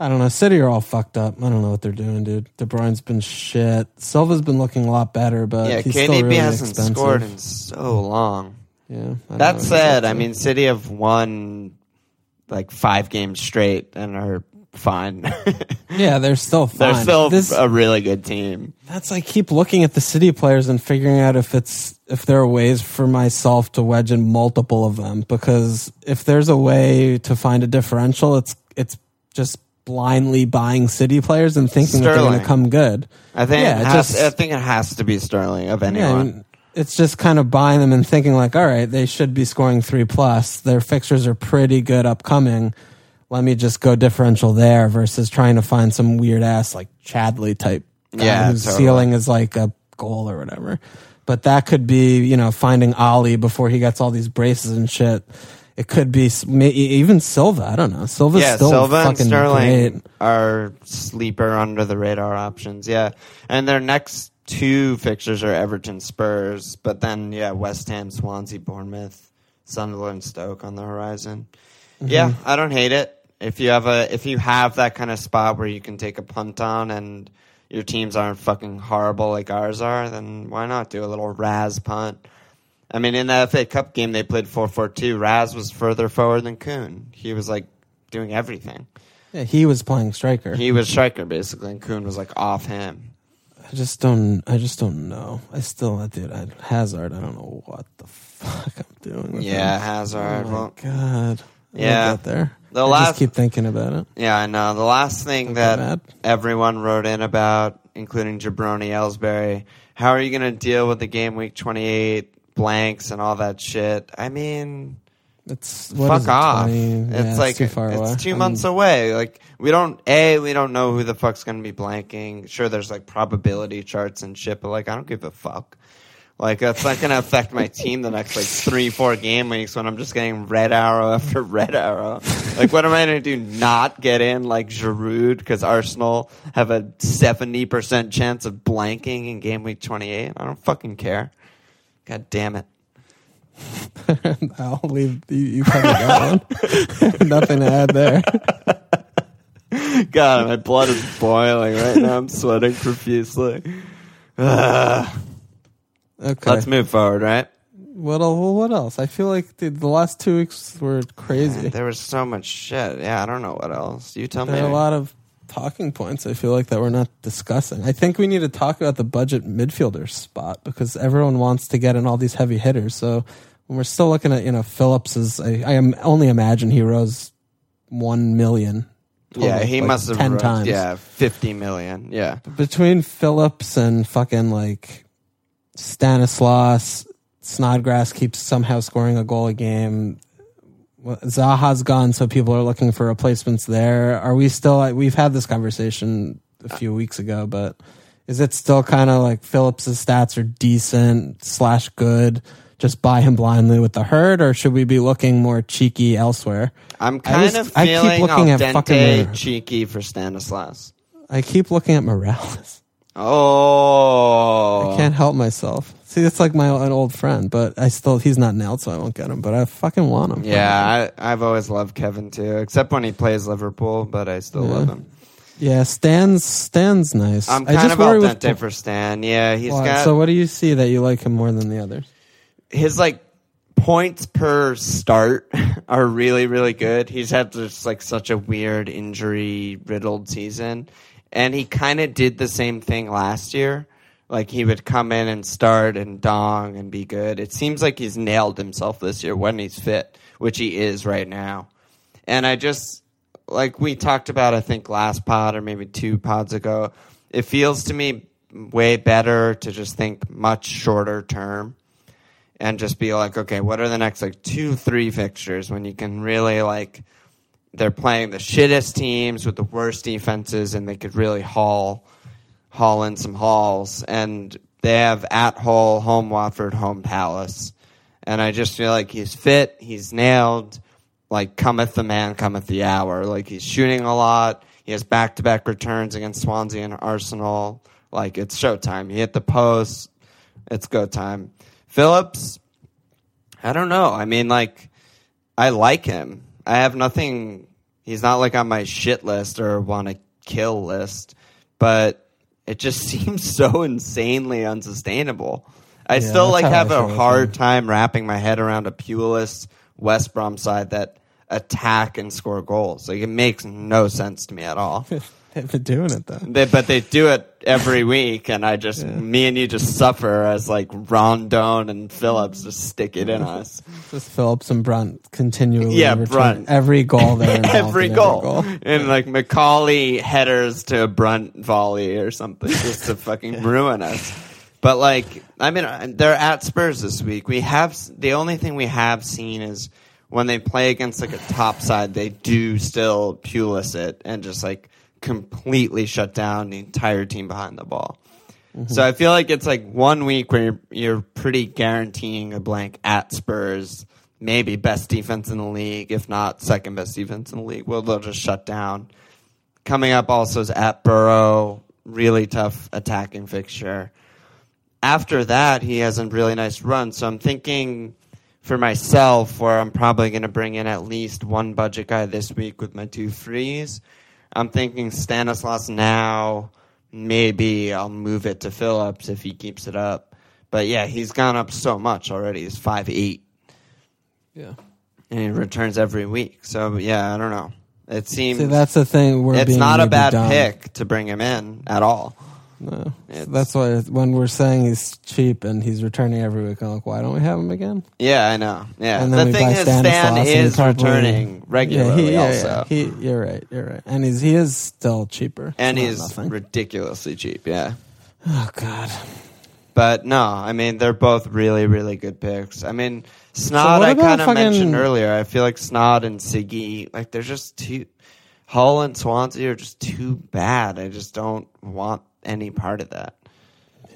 I don't know. City are all fucked up. I don't know what they're doing, dude. De Bruyne's been shit. Silva's been looking a lot better, but yeah, he's KDB still really hasn't expensive. scored in so long. yeah, That said, I mean, City have won like five games straight and are fine. [laughs] yeah, they're still fine. They're still This- a really good team. that's like keep looking at the City players and figuring out if it's if there are ways for myself to wedge in multiple of them. Because if there's a way to find a differential, it's it's just blindly buying City players and thinking that they're going Sterling. to come good. I think Yeah, it it has, just- I think it has to be Sterling of anyone. Yeah, I mean, it's just kind of buying them and thinking like, all right, they should be scoring three plus. Their fixtures are pretty good upcoming. Let me just go differential there versus trying to find some weird ass like Chadli type guy Yeah, whose totally. ceiling is like a goal or whatever. But that could be, you know, finding Alli before he gets all these braces and shit. It could be s- may- even Silva. I don't know. Silva's yeah, still Silva and fucking Sterling great. are sleeper under the radar options. Yeah, and their next two fixtures are Everton, Spurs, but then yeah, West Ham, Swansea, Bournemouth, Sunderland, Stoke on the horizon. Mm-hmm. Yeah, I don't hate it. If you have a if you have that kind of spot where you can take a punt on and your teams aren't fucking horrible like ours are, then why not do a little Raz punt? I mean, in the FA Cup game they played 4-4-2. Raz was further forward than Kun. He was like doing everything. Yeah, he was playing striker. He was striker basically, and Kun was like off him. I just don't. I just don't know. I still, dude. I, Hazard. I don't know what the [laughs] fuck I'm doing. With Yeah, him. Hazard. Oh my well, god. We'll Yeah. there. The I last- just keep thinking about it. yeah, I know. The last thing that everyone wrote in about, including Jabroni Ellsbury, how are you going to deal with the game week 28 blanks and all that shit? I mean, It's what fuck it, off. 20? Yeah, it's like too far away. it's two months away. Like we don't a we don't know who the fuck's gonna be blanking. Sure, there's like probability charts and shit, but like I don't give a fuck. Like that's not gonna affect my team the next like three four game weeks when I'm just getting red arrow [laughs] after red arrow. Like what am I gonna do? Not get in like Giroud because Arsenal have a seventy percent chance of blanking in game week 28. I don't fucking care. God damn it. [laughs] I'll leave. You, you covered that one. [laughs] Nothing to add there. God, my blood is boiling right now. I'm sweating profusely. [sighs] Ugh. Okay. Let's move forward, right? what, el- what else? I feel like dude, the last two weeks were crazy. There was so much shit. Yeah, I don't know what else. You tell There me. are a lot of talking points I feel like that we're not discussing. I think we need to talk about the budget midfielder spot because everyone wants to get in all these heavy hitters. So when we're still looking at, you know, Phillips is, I, I am only imagine he rose 1 million. yeah, total, he like must have 10 wrote- times. Yeah, fifty million. Yeah, Between Phillips and fucking like Stanislas, Snodgrass keeps somehow scoring a goal a game. Zaha's gone, so people are looking for replacements there. Are we still? We've had this conversation a few weeks ago, but Is it still kind of like Phillips's stats are decent slash good? Just buy him blindly with the herd, or should we be looking more cheeky elsewhere? I'm kind of I keep looking at fucking cheeky for Stanislas. I keep looking at Mirallas. Oh, I can't help myself. See, it's like my an old friend, but I still he's not nailed, so I won't get him. But I fucking want him. Yeah, I, I've always loved Kevin too, except when he plays Liverpool, but I still Yeah. love him. yeah. Stan's Stan's nice. I'm I kind just of worry with for Stan. Yeah, he's Why? got So what do you see that you like him more than the others? his like points per start [laughs] are really really good. He's had just like such a weird injury riddled season, and he kind of did the same thing last year. Like he would come in and start and dong and be good. It seems like he's nailed himself this year when he's fit, which he is right now. And I just like we talked about I think last pod or maybe two pods ago, it feels to me way better to just think much shorter term and just be like, okay, what are the next like two, three fixtures when you can really like they're playing the shittest teams with the worst defenses and they could really haul haul in some hauls and they have at Hull, home Watford, home Palace. And I just feel like he's fit, he's nailed, like cometh the man, cometh the hour. Like he's shooting a lot. He has back to back returns against Swansea and Arsenal. Like it's showtime. He hit the post. It's go time. Phillips, I don't know. I mean, like, I like him. I have nothing. He's not like on my shit list or want to kill list, but it just [laughs] seems so insanely unsustainable. I Yeah, still like have a hard time wrapping my head around a Pulis West Brom side that attack and score goals. Like it makes no sense to me at all. [laughs] [laughs] They've been doing it though. They, but they do it every [laughs] week, and I just, me and you just suffer as like Rondon and Phillips just stick it in us. [laughs] Just Phillips and Brunt continually Yeah, Brunt. every goal they're involved every in, goal. And like McAuley headers to a Brunt volley or something just to fucking ruin us. But like, I mean, uh, they're at Spurs this week. We have the only thing we have seen is when they play against like a top side, they do still Pulis it and just like completely shut down the entire team behind the ball. Mm-hmm. So I feel like it's like one week where you're, you're pretty guaranteeing a blank at Spurs, maybe best defense in the league, if not second best defense in the league. Well, they'll just shut down. Coming up also is at Boro, really tough attacking fixture. After that, he has a really nice run. So I'm thinking for myself, where I'm probably going to bring in at least one budget guy this week with my two frees. I'm thinking Stanislas now. Maybe I'll move it to Phillips if he keeps it up. But yeah, he's gone up so much already. He's five eight, Yeah. and he returns every week. So yeah, I don't know. It seems See, that's the thing. We're it's not a bad dumb. pick to bring him in at all. No, It's- that's why when we're saying he's cheap and he's returning every week, I'm like, why don't we have him again? Yeah, I know. Yeah, And the then we thing is, Stan is probably- returning regularly yeah, he, yeah, also, yeah. He, you're right, you're right, and he's he is still cheaper, and he's nothing. ridiculously cheap. Yeah. oh god. But no, I mean they're both really, really good picks. I mean, Snod what I kind of fucking- mentioned earlier. I feel like Snod and Siggy, like they're just too. Hull and Swansea are just too bad. I just don't want any part of that.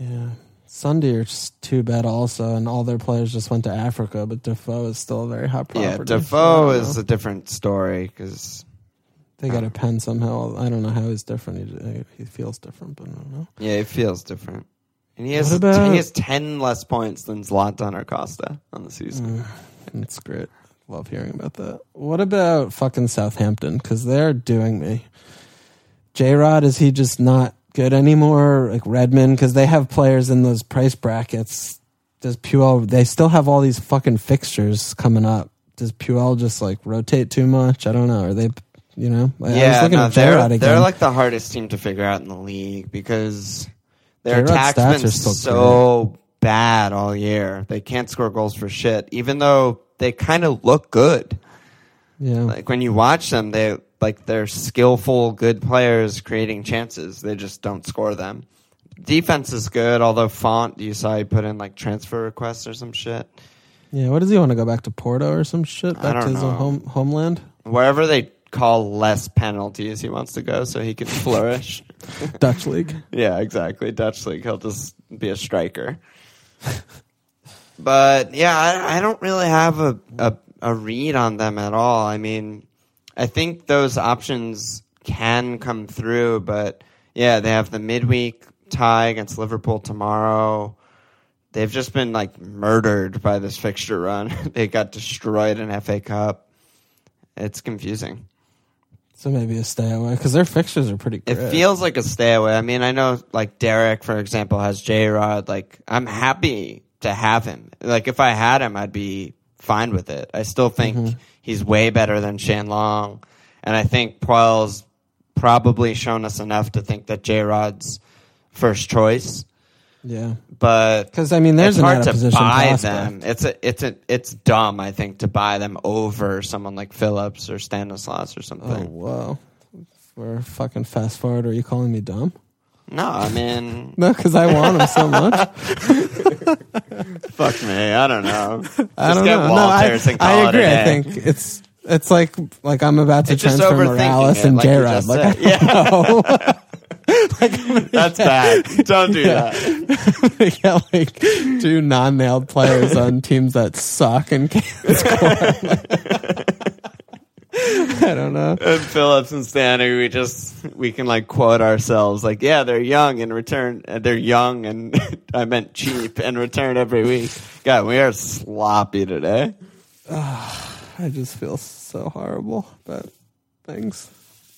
Yeah. Sunday are just too bad also, and all their players just went to Africa, but Defoe is still a very hot property. yeah, Defoe is a different story because They got a pen somehow. I don't know how he's different. He, he feels different, but I don't know. yeah, he feels different. And he has about- he has ten less points than Zlatan or Costa on the season. Mm, That's great. Love hearing about that. What about fucking Southampton? Because they're doing me. J Rod, is he just not good anymore? Like Redmond? Because they have players in those price brackets. Does Puel, they still have all these fucking fixtures coming up. Does Puel just like rotate too much? I don't know. Are they, you know? I was Yeah, no, they're, again. they're like the hardest team to figure out in the league because their J-Rod's attack's stats been so bad all year. They can't score goals for shit, even though they kind of look good. yeah. Like when you watch them, they like they're skillful, good players creating chances. They just don't score them. Defense is good, although Fonte, you saw he put in like transfer requests or some shit. yeah. What does he want to go back to Porto or some shit? Back to his know. home, homeland? Wherever they call less penalties. He wants to go so he can [laughs] flourish. [laughs] Dutch league. yeah, exactly. Dutch league. He'll just be a striker. but yeah, I, I don't really have a, a a read on them at all. I mean, I think those options can come through, but yeah, they have the midweek tie against Liverpool tomorrow. They've just been like murdered by this fixture run. [laughs] they got destroyed in FA Cup. It's confusing. So maybe a stay away because their fixtures are pretty It feels like a stay away. I mean, I know like Derek, for example, has J Rod. Like, I'm happy to have him. Like, if I had him, I'd be fine with it. I still think mm-hmm. he's way better than Shane Long. And I think Puel's probably shown us enough to think that J Rod's first choice. yeah. But Because I mean, there's it's hard to buy prospect. them. It's a, it's a, it's dumb. I think to buy them over someone like Phillips or Stanislas or something. Oh whoa! For fucking fast forward, are you calling me dumb? No, I mean, [laughs] No, because I want him so much. [laughs] fuck me. I don't know. Just I don't get know. No, I, I call it a agree. I think it's it's like like I'm about to It's transfer Mirallas it, and like you J Rod. just Like, said. Yeah. no. [laughs] That's bad. Don't do that. they get like two non-nailed players on teams that suck and can't score. [laughs] I don't know. And Phillips and Stanley, we just we can like quote ourselves like, yeah, they're young in return. uh, They're young and [laughs] I meant cheap in return every week. God, we are sloppy today. [sighs] I just feel so horrible about things.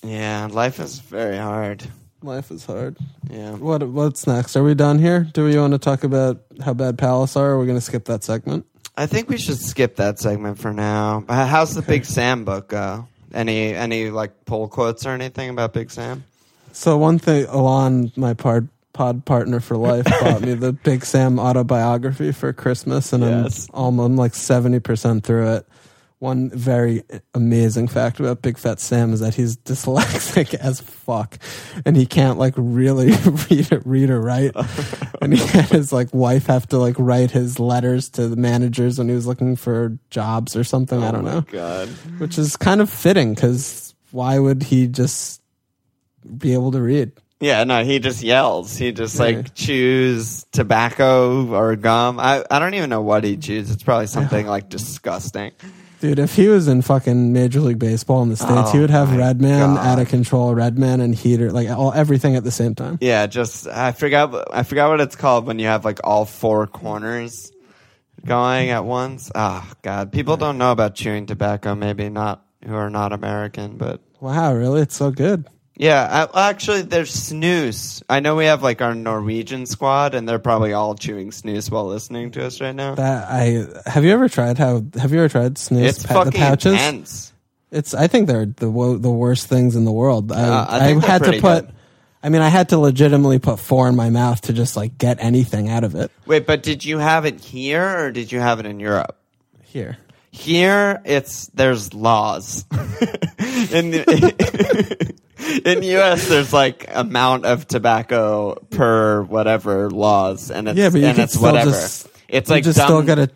Yeah, life is very hard. Life is hard. Yeah. What what's next? Are we done here? Do we want to talk about how bad Palace are? Or are we going to skip that segment? I think we should skip that segment for now. How's the Big Sam book go? Any any like pull quotes or anything about Big Sam? So one thing, Alon, my pod pod partner for life, [laughs] bought me the Big Sam autobiography for Christmas, and Yes. I'm almost I'm like seventy percent through it. One very amazing fact about Big Fat Sam is that he's [laughs] dyslexic as fuck, and he can't like really [laughs] read it, read or write. [laughs] and he had his like wife have to like write his letters to the managers when he was looking for jobs or something. I oh don't oh know God. which is kind of fitting because why would he just be able to read? Yeah, no, he just yells. He just like Yeah. chews tobacco or gum. I, I don't even know what he chews. It's probably something like disgusting. Dude, if he was in fucking Major League Baseball in the States, he Oh would have my Redman God. out of control, Redman and Heater, like all everything at the same time. Yeah, just I forgot I forgot what it's called when you have like all four corners going at once. Oh god, people don't know about chewing tobacco. Maybe not who are not American, but Wow, really? It's so good. Yeah. I, actually, there's snus. I know we have like our Norwegian squad, and they're probably all chewing snus while listening to us right now. That I have you ever tried how have you ever tried snus it's pa- the fucking pouches? intense. It's I think they're the wo- the worst things in the world. I, Uh, I they're had to put good. I mean, I had to legitimately put four in my mouth to just like get anything out of it. Wait, but did you have it here or did you have it in Europe? Here. Here, it's there's laws. [laughs] in the [laughs] in U.S., there's like amount of tobacco per whatever laws, and it's Yeah, but you and can it's still whatever. just it's you like just dumb, still get a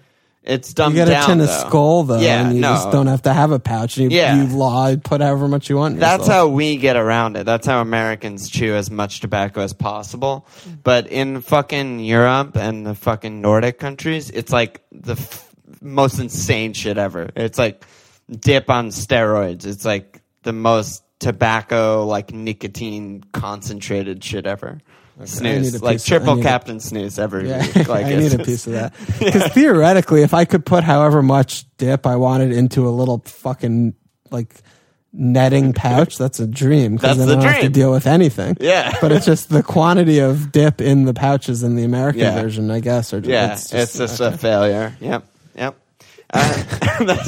it's you dumbed get a down. tin of Skoal though, Yeah, and you no. just don't have to have a pouch. You, Yeah. you law put however much you want. That's yourself. how we get around it. That's how Americans chew as much tobacco as possible. But in fucking Europe and the fucking Nordic countries, it's like the f- most insane shit ever. It's like dip on steroids. It's like the most tobacco, like nicotine concentrated shit ever. Need Snus, like of- triple I a- captain snus every Yeah, week. Like [laughs] I it's need a piece of that. [laughs] Because theoretically, if I could put however much dip I wanted into a little fucking like netting pouch, that's a dream. Because then the I don't have to deal with anything. Yeah. But it's just the quantity of dip in the pouches in the American Yeah. version, I guess. Or Yeah, it's just, okay. a failure. Yep. Uh, [laughs] that's,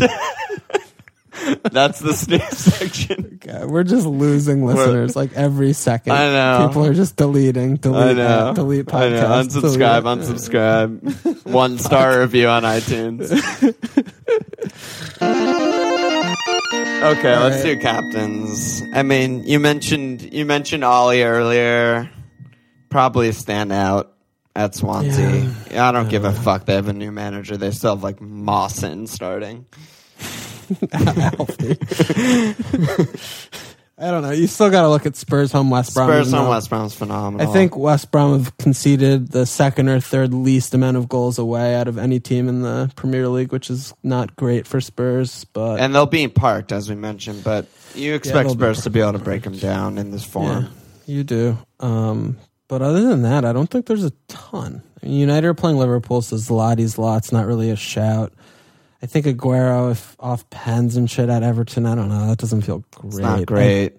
that's the snus section. God, we're just losing listeners like every second. I know. People are just deleting, delete, I know. uh, delete I know. podcasts. Unsubscribe. Unsubscribe. [laughs] One star review on iTunes. [laughs] okay, let's right. do captains. I mean, you mentioned you mentioned Ollie earlier. Probably a standout at Swansea. Yeah. I don't give a fuck. They have a new manager. They still have like Mawson starting. [laughs] I don't know. You still got to look at Spurs home West Brom. Spurs though West Brom's phenomenal. I think West Brom have conceded the second or third least amount of goals away out of any team in the Premier League, which is not great for Spurs. But and they'll be parked as we mentioned, but you expect be Spurs to be able to break them down in this form. Yeah, you do. Um, but other than that, I don't think there's a ton. I mean, United are playing Liverpool, so Zlati's lot's not really a shout. I think Aguero, if off pens and shit at Everton, I don't know. That doesn't feel great. It's not great.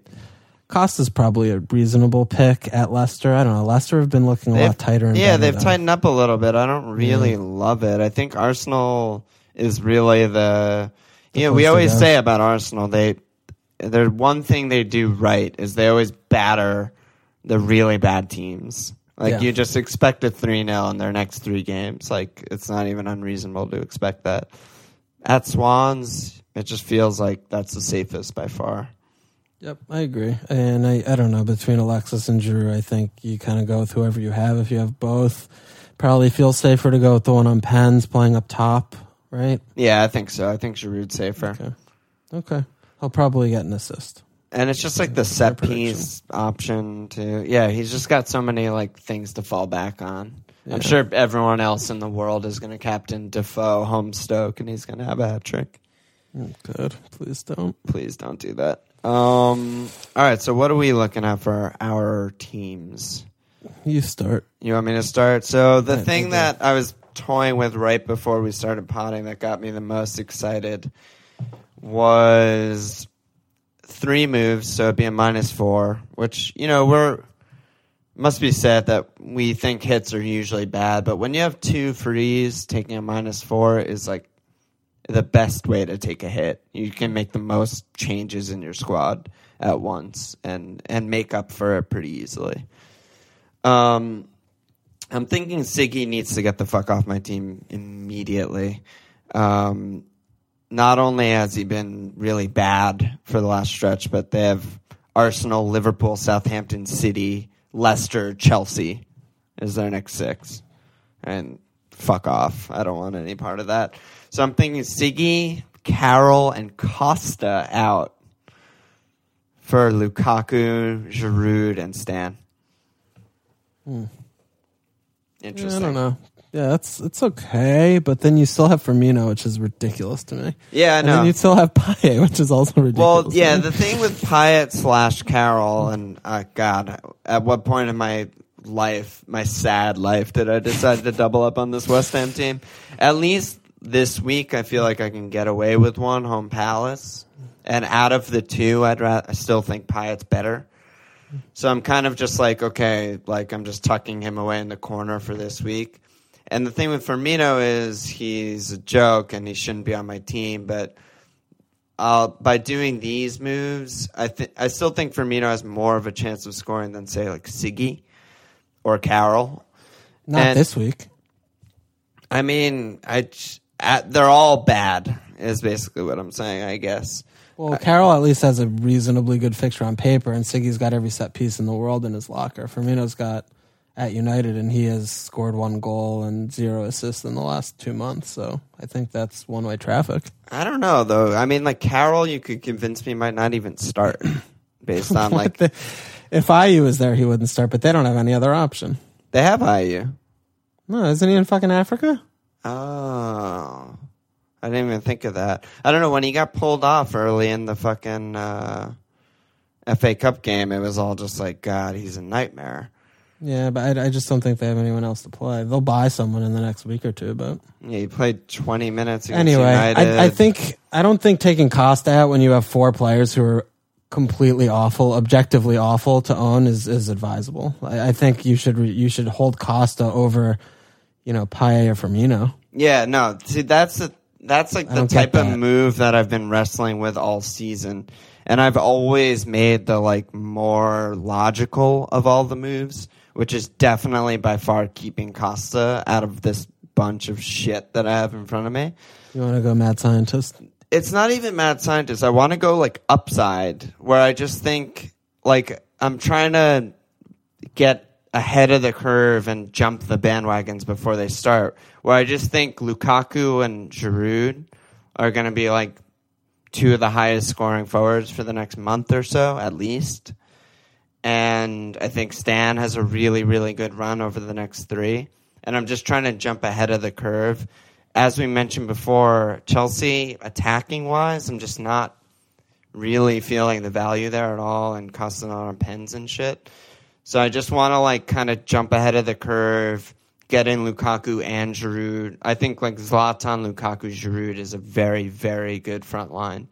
Costa's probably a reasonable pick at Leicester. I don't know. Leicester have been looking a They've- lot tighter. And yeah, they've though. tightened up a little bit. I don't really love it. I think Arsenal is really the. You know, we always say about Arsenal, they. There's one thing they do right is they always batter the really bad teams. Like Yeah. you just expect a three 0 in their next three games. Like it's not even unreasonable to expect that. At Swans, it just feels like that's the safest by far. Yep, I agree. And I, I don't know, between Alexis and Drew, I think you kind of go with whoever you have. If you have both, probably feels safer to go with the one on pens playing up top, right? Yeah, I think so. I think Giroud's safer. Okay. Okay. He'll probably get an assist. And it's just like the set piece option to yeah, he's just got so many like things to fall back on. Yeah. I'm sure everyone else in the world is gonna captain Defoe home Stoke and he's gonna have a hat trick. Mm, Good. Please don't. Please don't do that. Um all right, so what are we looking at for our teams? You start. You want me to start? So the thing that I was toying with right before we started potting that got me the most excited was three moves, so it'd be a minus four, which, you know, we're must be said that we think hits are usually bad, but when you have two frees, taking a minus four is like the best way to take a hit. You can make the most changes in your squad at once and and make up for it pretty easily. Um, I'm thinking Siggy needs to get the fuck off my team immediately. Um, not only has he been really bad for the last stretch, but they have Arsenal, Liverpool, Southampton, City, Leicester, Chelsea is their next six. And fuck off. I don't want any part of that. So I'm thinking Siggy, Carroll, and Costa out for Lukaku, Giroud, and Stan. Hmm. Yeah, Interesting. I don't know. Yeah, that's it's okay, but then you still have Firmino, which is ridiculous to me. Yeah, I And know. then you still have Payet, which is also ridiculous. Well, yeah, the thing with Payet slash Carroll, and uh, God, at what point in my life, my sad life, did I decide to double up on this West Ham team? At least this week, I feel like I can get away with one home Palace, and out of the two, I'd ra- I still think Payet's better. So I'm kind of just like, okay, like I'm just tucking him away in the corner for this week. And the thing with Firmino is he's a joke and he shouldn't be on my team, but uh, by doing these moves, I think I still think Firmino has more of a chance of scoring than say like Siggy or Carroll. not and- this week. I mean, I at, they're all bad is basically what I'm saying. I guess. Well, Carroll at least has a reasonably good fixture on paper, and Siggy's got every set piece in the world in his locker. Firmino's got at United, and he has scored one goal and zero assists in the last two months. So I think that's one way traffic. I don't know though. I mean, like Carroll, you could convince me might not even start [clears throat] based on like the- if Ayew was there, he wouldn't start, but they don't have any other option. they have Ayew. No, isn't he in fucking Africa? Oh, I didn't even think of that. I don't know when he got pulled off early in the fucking uh, FA Cup game. It was all just like, God, he's a nightmare. Yeah, but I, I just don't think they have anyone else to play. They'll buy someone in the next week or two, but Yeah, he played 20 minutes anyway. I, I think I don't think taking Costa out when you have four players who are completely awful, objectively awful to own is is advisable. I, I think you should re, you should hold Costa over, you know, Payet or Firmino. Yeah, no. See, that's the that's like the type of move that I've been wrestling with all season, and I've always made the like more logical of all the moves, which is definitely by far keeping Costa out of this bunch of shit that I have in front of me. You want to go mad scientist? It's not even mad scientist. I want to go like upside, where I just think like I'm trying to get ahead of the curve and jump the bandwagons before they start. Where I just think Lukaku and Giroud are going to be like two of the highest scoring forwards for the next month or so, at least. And I think Stan has a really, really good run over the next three. And I'm just trying to jump ahead of the curve. As we mentioned before, Chelsea attacking wise, I'm just not really feeling the value there at all and costing on pens and shit. So I just want to like kind of jump ahead of the curve, get in Lukaku and Giroud. I think like Zlatan, Lukaku, Giroud is a very, very good front line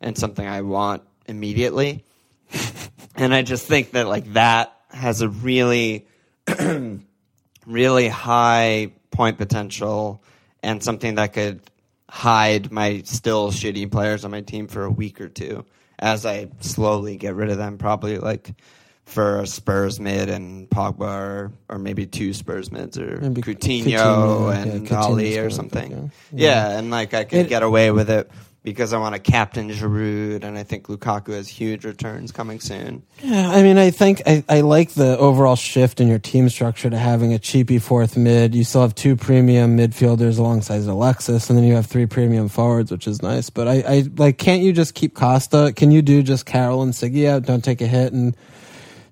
and something I want immediately. [laughs] and I just think that like that has a really, [clears throat] really high point potential and something that could hide my still shitty players on my team for a week or two as I slowly get rid of them. Probably like for a Spurs mid and Pogba, or, or maybe two Spurs mids, or Maybe Coutinho, Coutinho, and yeah, or something. yeah. Yeah. and like I could It- get away with it because I want to captain Giroud, and I think Lukaku has huge returns coming soon. Yeah, I mean, I think I, I like the overall shift in your team structure to having a cheapy fourth mid. You still have two premium midfielders alongside Alexis, and then you have three premium forwards, which is nice. But I, I like, can't you just keep Costa? Can you do just Carroll and Siggy out? Don't take a hit and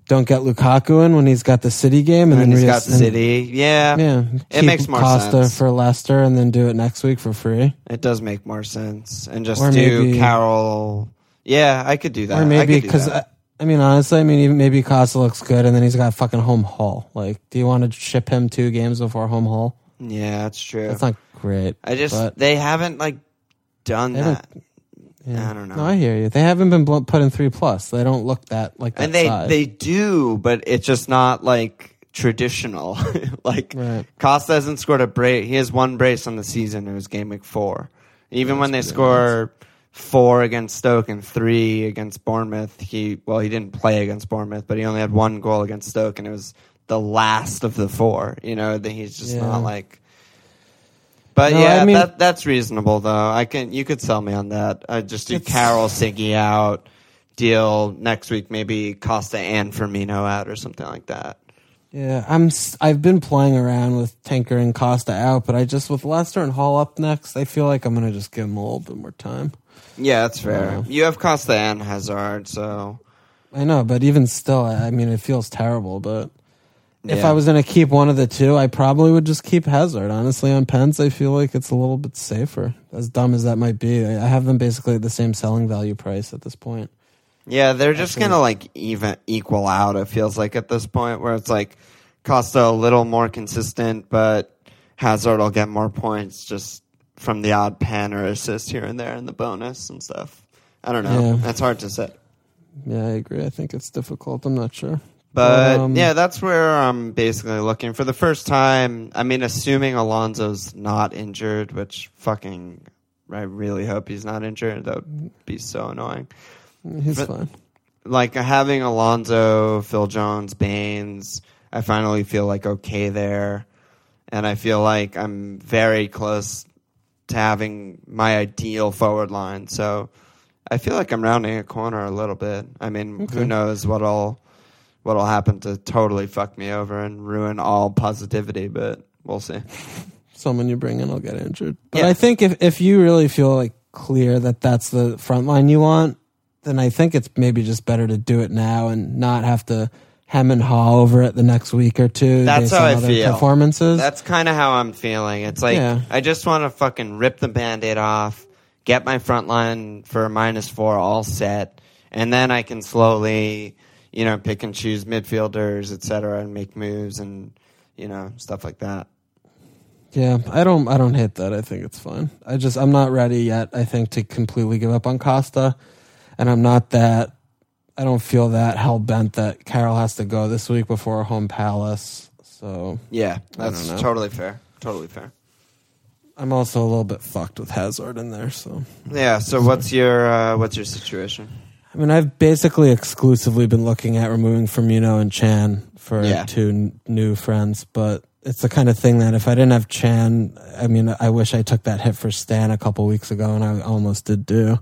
don't get Lukaku in when he's got the City game, and, And, then he's got and- City. Yeah, Yeah, It makes more Costa sense. for Leicester, and then do it next week for free. it does make more sense. And just Or do maybe- Carroll. Yeah, I could do that. or maybe because that. I, I mean honestly, I mean even maybe Costa looks good, and then he's got fucking home Hull. Like, do you want to ship him two games before home Hull? yeah, that's true. That's not great. I just they haven't like done They that. Yeah. I don't know. No, I hear you. They haven't been put in three plus. They don't look that like that and they size. they do, but it's just not like traditional. [laughs] like Right. Costa hasn't scored a brace. He has one brace on the season. It was game week four. Even when they score four against Stoke and three against Bournemouth, he well he didn't play against Bournemouth, but he only had one goal against Stoke, and it was the last of the four. You know, that he's just Yeah. not like. But No, yeah, I mean- that that's reasonable though. I can you could sell me on that. I just do Carroll Siggy out, deal next week maybe Costa and Firmino out or something like that. yeah, I'm. I've been playing around with Tinker and Costa out, but I just with Leicester and Hull up next, I feel like I'm gonna just give him a little bit more time. Yeah, that's fair. Yeah. You have Costa and Hazard, so I know, but even still, I I mean, it feels terrible. But if Yeah. I was going to keep one of the two, I probably would just keep Hazard. Honestly, on Pence, I feel like it's a little bit safer. As dumb as that might be, I I have them basically at the same selling value price at this point. yeah, they're just gonna like even equal out. It feels like at this point where it's like Costa a little more consistent, but Hazard will get more points just from the odd pen or assist here and there and the bonus and stuff. I don't know. Yeah. That's hard to say. Yeah, I agree. I think it's difficult. I'm not sure. But um, yeah, that's where I'm basically looking for the first time. I mean, assuming Alonso's not injured, which fucking, I really hope he's not injured. That would be so annoying. he's but- fine. Like having Alonso, Phil Jones, Baines, I finally feel like okay there, and I feel like I'm very close to having my ideal forward line. So I feel like I'm rounding a corner a little bit. I mean, Okay. who knows what'll what'll happen to totally fuck me over and ruin all positivity, but we'll see. [laughs] Someone you bring in will get injured. But Yeah. I think if if you really feel like clear that that's the front line you want, then I think it's maybe just better to do it now and not have to hem and haw over it the next week or two. That's how I feel. Performances. That's kind of how I'm feeling. It's like Yeah. I just want to fucking rip the band-aid off, get my front line for a minus four all set, and then I can slowly, you know, pick and choose midfielders, et cetera, and make moves and you know stuff like that. Yeah, I don't I don't hate that. I think it's fine. I just I'm not ready yet, I think, to completely give up on Costa. And I'm not that I don't feel that hell bent that Carroll has to go this week before home palace. So Yeah, that's totally fair. Totally fair. I'm also a little bit fucked with Hazard in there, so Yeah. So what's your uh, what's your situation? I mean, I've basically exclusively been looking at removing Firmino and Chan for Yeah. two n- new friends, but it's the kind of thing that if I didn't have Chan, I mean, I wish I took that hit for Stan a couple weeks ago, and I almost did do.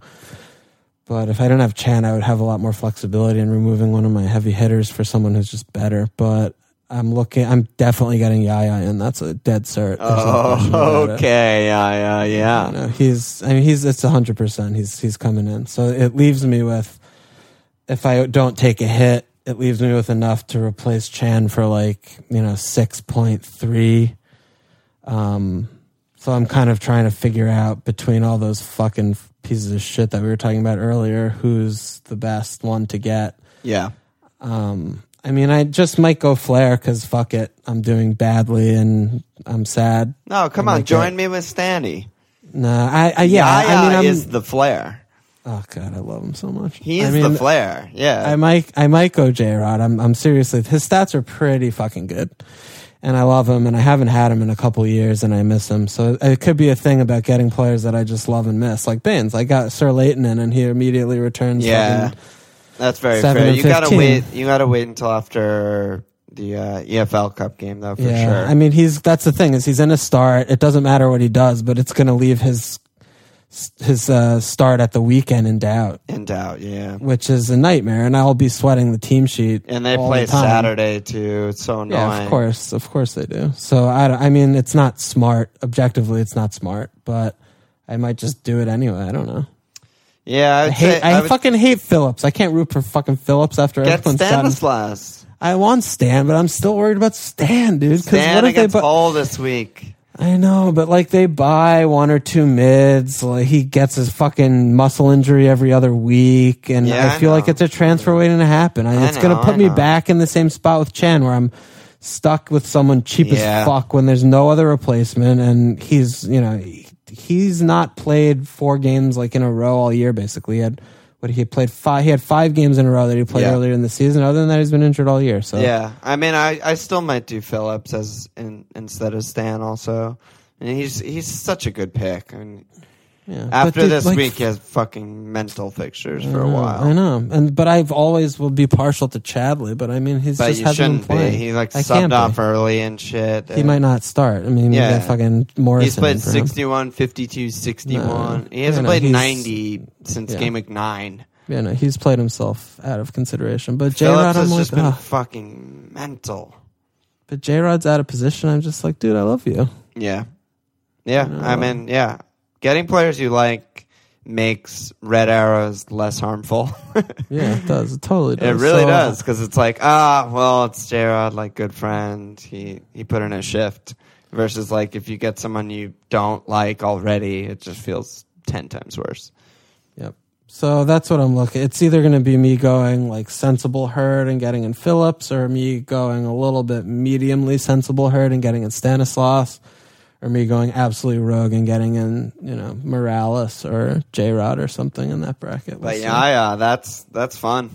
But if I didn't have Chan, I would have a lot more flexibility in removing one of my heavy hitters for someone who's just better. But I'm looking. I'm definitely getting Yaya in. That's a dead cert. There's Oh, it. okay. Yeah, yeah, You know, he's. I mean, he's. It's hundred percent. He's. He's coming in. So it leaves me with, if I don't take a hit, it leaves me with enough to replace Chan for like you know six point three. Um, so I'm kind of trying to figure out between all those fucking pieces of shit that we were talking about earlier, who's the best one to get. Yeah. Um, I mean, I just might go Flair because fuck it, I'm doing badly and I'm sad. No, come on. Join get- me with Stanny. No, I, I yeah, Yaya I mean, I'm, is the flair. Oh god, I love him so much. He I is mean, the flair. Yeah. I might, I might go J Rod. I'm, I'm seriously. His stats are pretty fucking good, and I love him. And I haven't had him in a couple years, and I miss him. So it could be a thing about getting players that I just love and miss, like Baines. I got Sir Leighton in, and he immediately returns. Yeah. That's very fair. You gotta 15. wait. You gotta wait until after the uh, EFL Cup game, though, for yeah. sure. I mean, he's that's the thing is he's in a start. It doesn't matter what he does, but it's going to leave his his uh, start at the weekend in doubt, in doubt, yeah. which is a nightmare. And I'll be sweating the team sheet. And they all play the. Saturday too. It's so annoying. Yeah, of course, of course they do. So I, I mean, it's not smart. Objectively, it's not smart, but I might just do it anyway. I don't know. Yeah, I, I hate. say, I, would fucking hate Phillips. I can't root for fucking Phillips after get everyone's gotten. I want Stan, but I'm still worried about Stan, dude. Because Stan what if they? against bu- Hull this week. I know, but like they buy one or two mids. Like he gets his fucking muscle injury every other week, and Yeah, I I feel like it's a transfer waiting to happen. I, I it's going to put me back in the same spot with Chen, where I'm stuck with someone cheap Yeah. as fuck when there's no other replacement, and he's you know he- he's not played four games like in a row all year. Basically, he had what he played five. He had five games in a row that he played Yeah. earlier in the season. Other than that, he's been injured all year. So Yeah, I mean, I, I still might do Phillips as in, instead of Stan also. And he's he's such a good pick. I mean, yeah. After this like, week, he has fucking mental fixtures for I a know, while. I know, and but I've always will be partial to Chadli, but I mean he's But just you hasn't shouldn't been playing. be. He like I subbed off be. early and shit. He might not start. I mean, Yeah. fucking Morrison. He's played in for him. 61, 52, 61. No. He hasn't no, played 90 since yeah. game week nine. Yeah, no, he's played himself out of consideration. But J Rod, I'm has like, just been ugh. fucking mental. but J Rod's out of position. I'm just like, dude, I love you. Yeah. Yeah. No. I mean, yeah. Getting players you like makes red arrows less harmful. [laughs] Yeah, it does. It totally It really So, does because it's like ah well it's Jared like good friend he he put in a shift versus like if you get someone you don't like already it just feels ten times worse. Yep. So that's what I'm looking. It's either going to be me going like sensible herd and getting in Phillips, or me going a little bit mediumly sensible herd and getting in Stanislas, or me going absolutely rogue and getting in you know Mirallas or J Rod or something in that bracket. We'll But yeah, yeah, that's that's fun.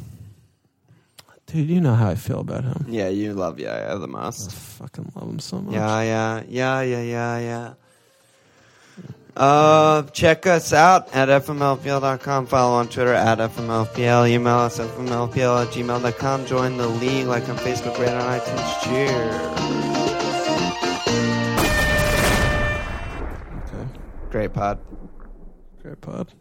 dude, you know how I feel about him. Yeah, you love Yaya the I most. fucking love him so much. Yeah, yeah, yeah, yeah, yeah, yeah. Uh, check us out at fmlfpl.com. Follow on Twitter at fmlfpl. Email us at fmlfpl at gmail.com. Join the league like on Facebook, rate on iTunes. Cheers. Great pod. Great pod.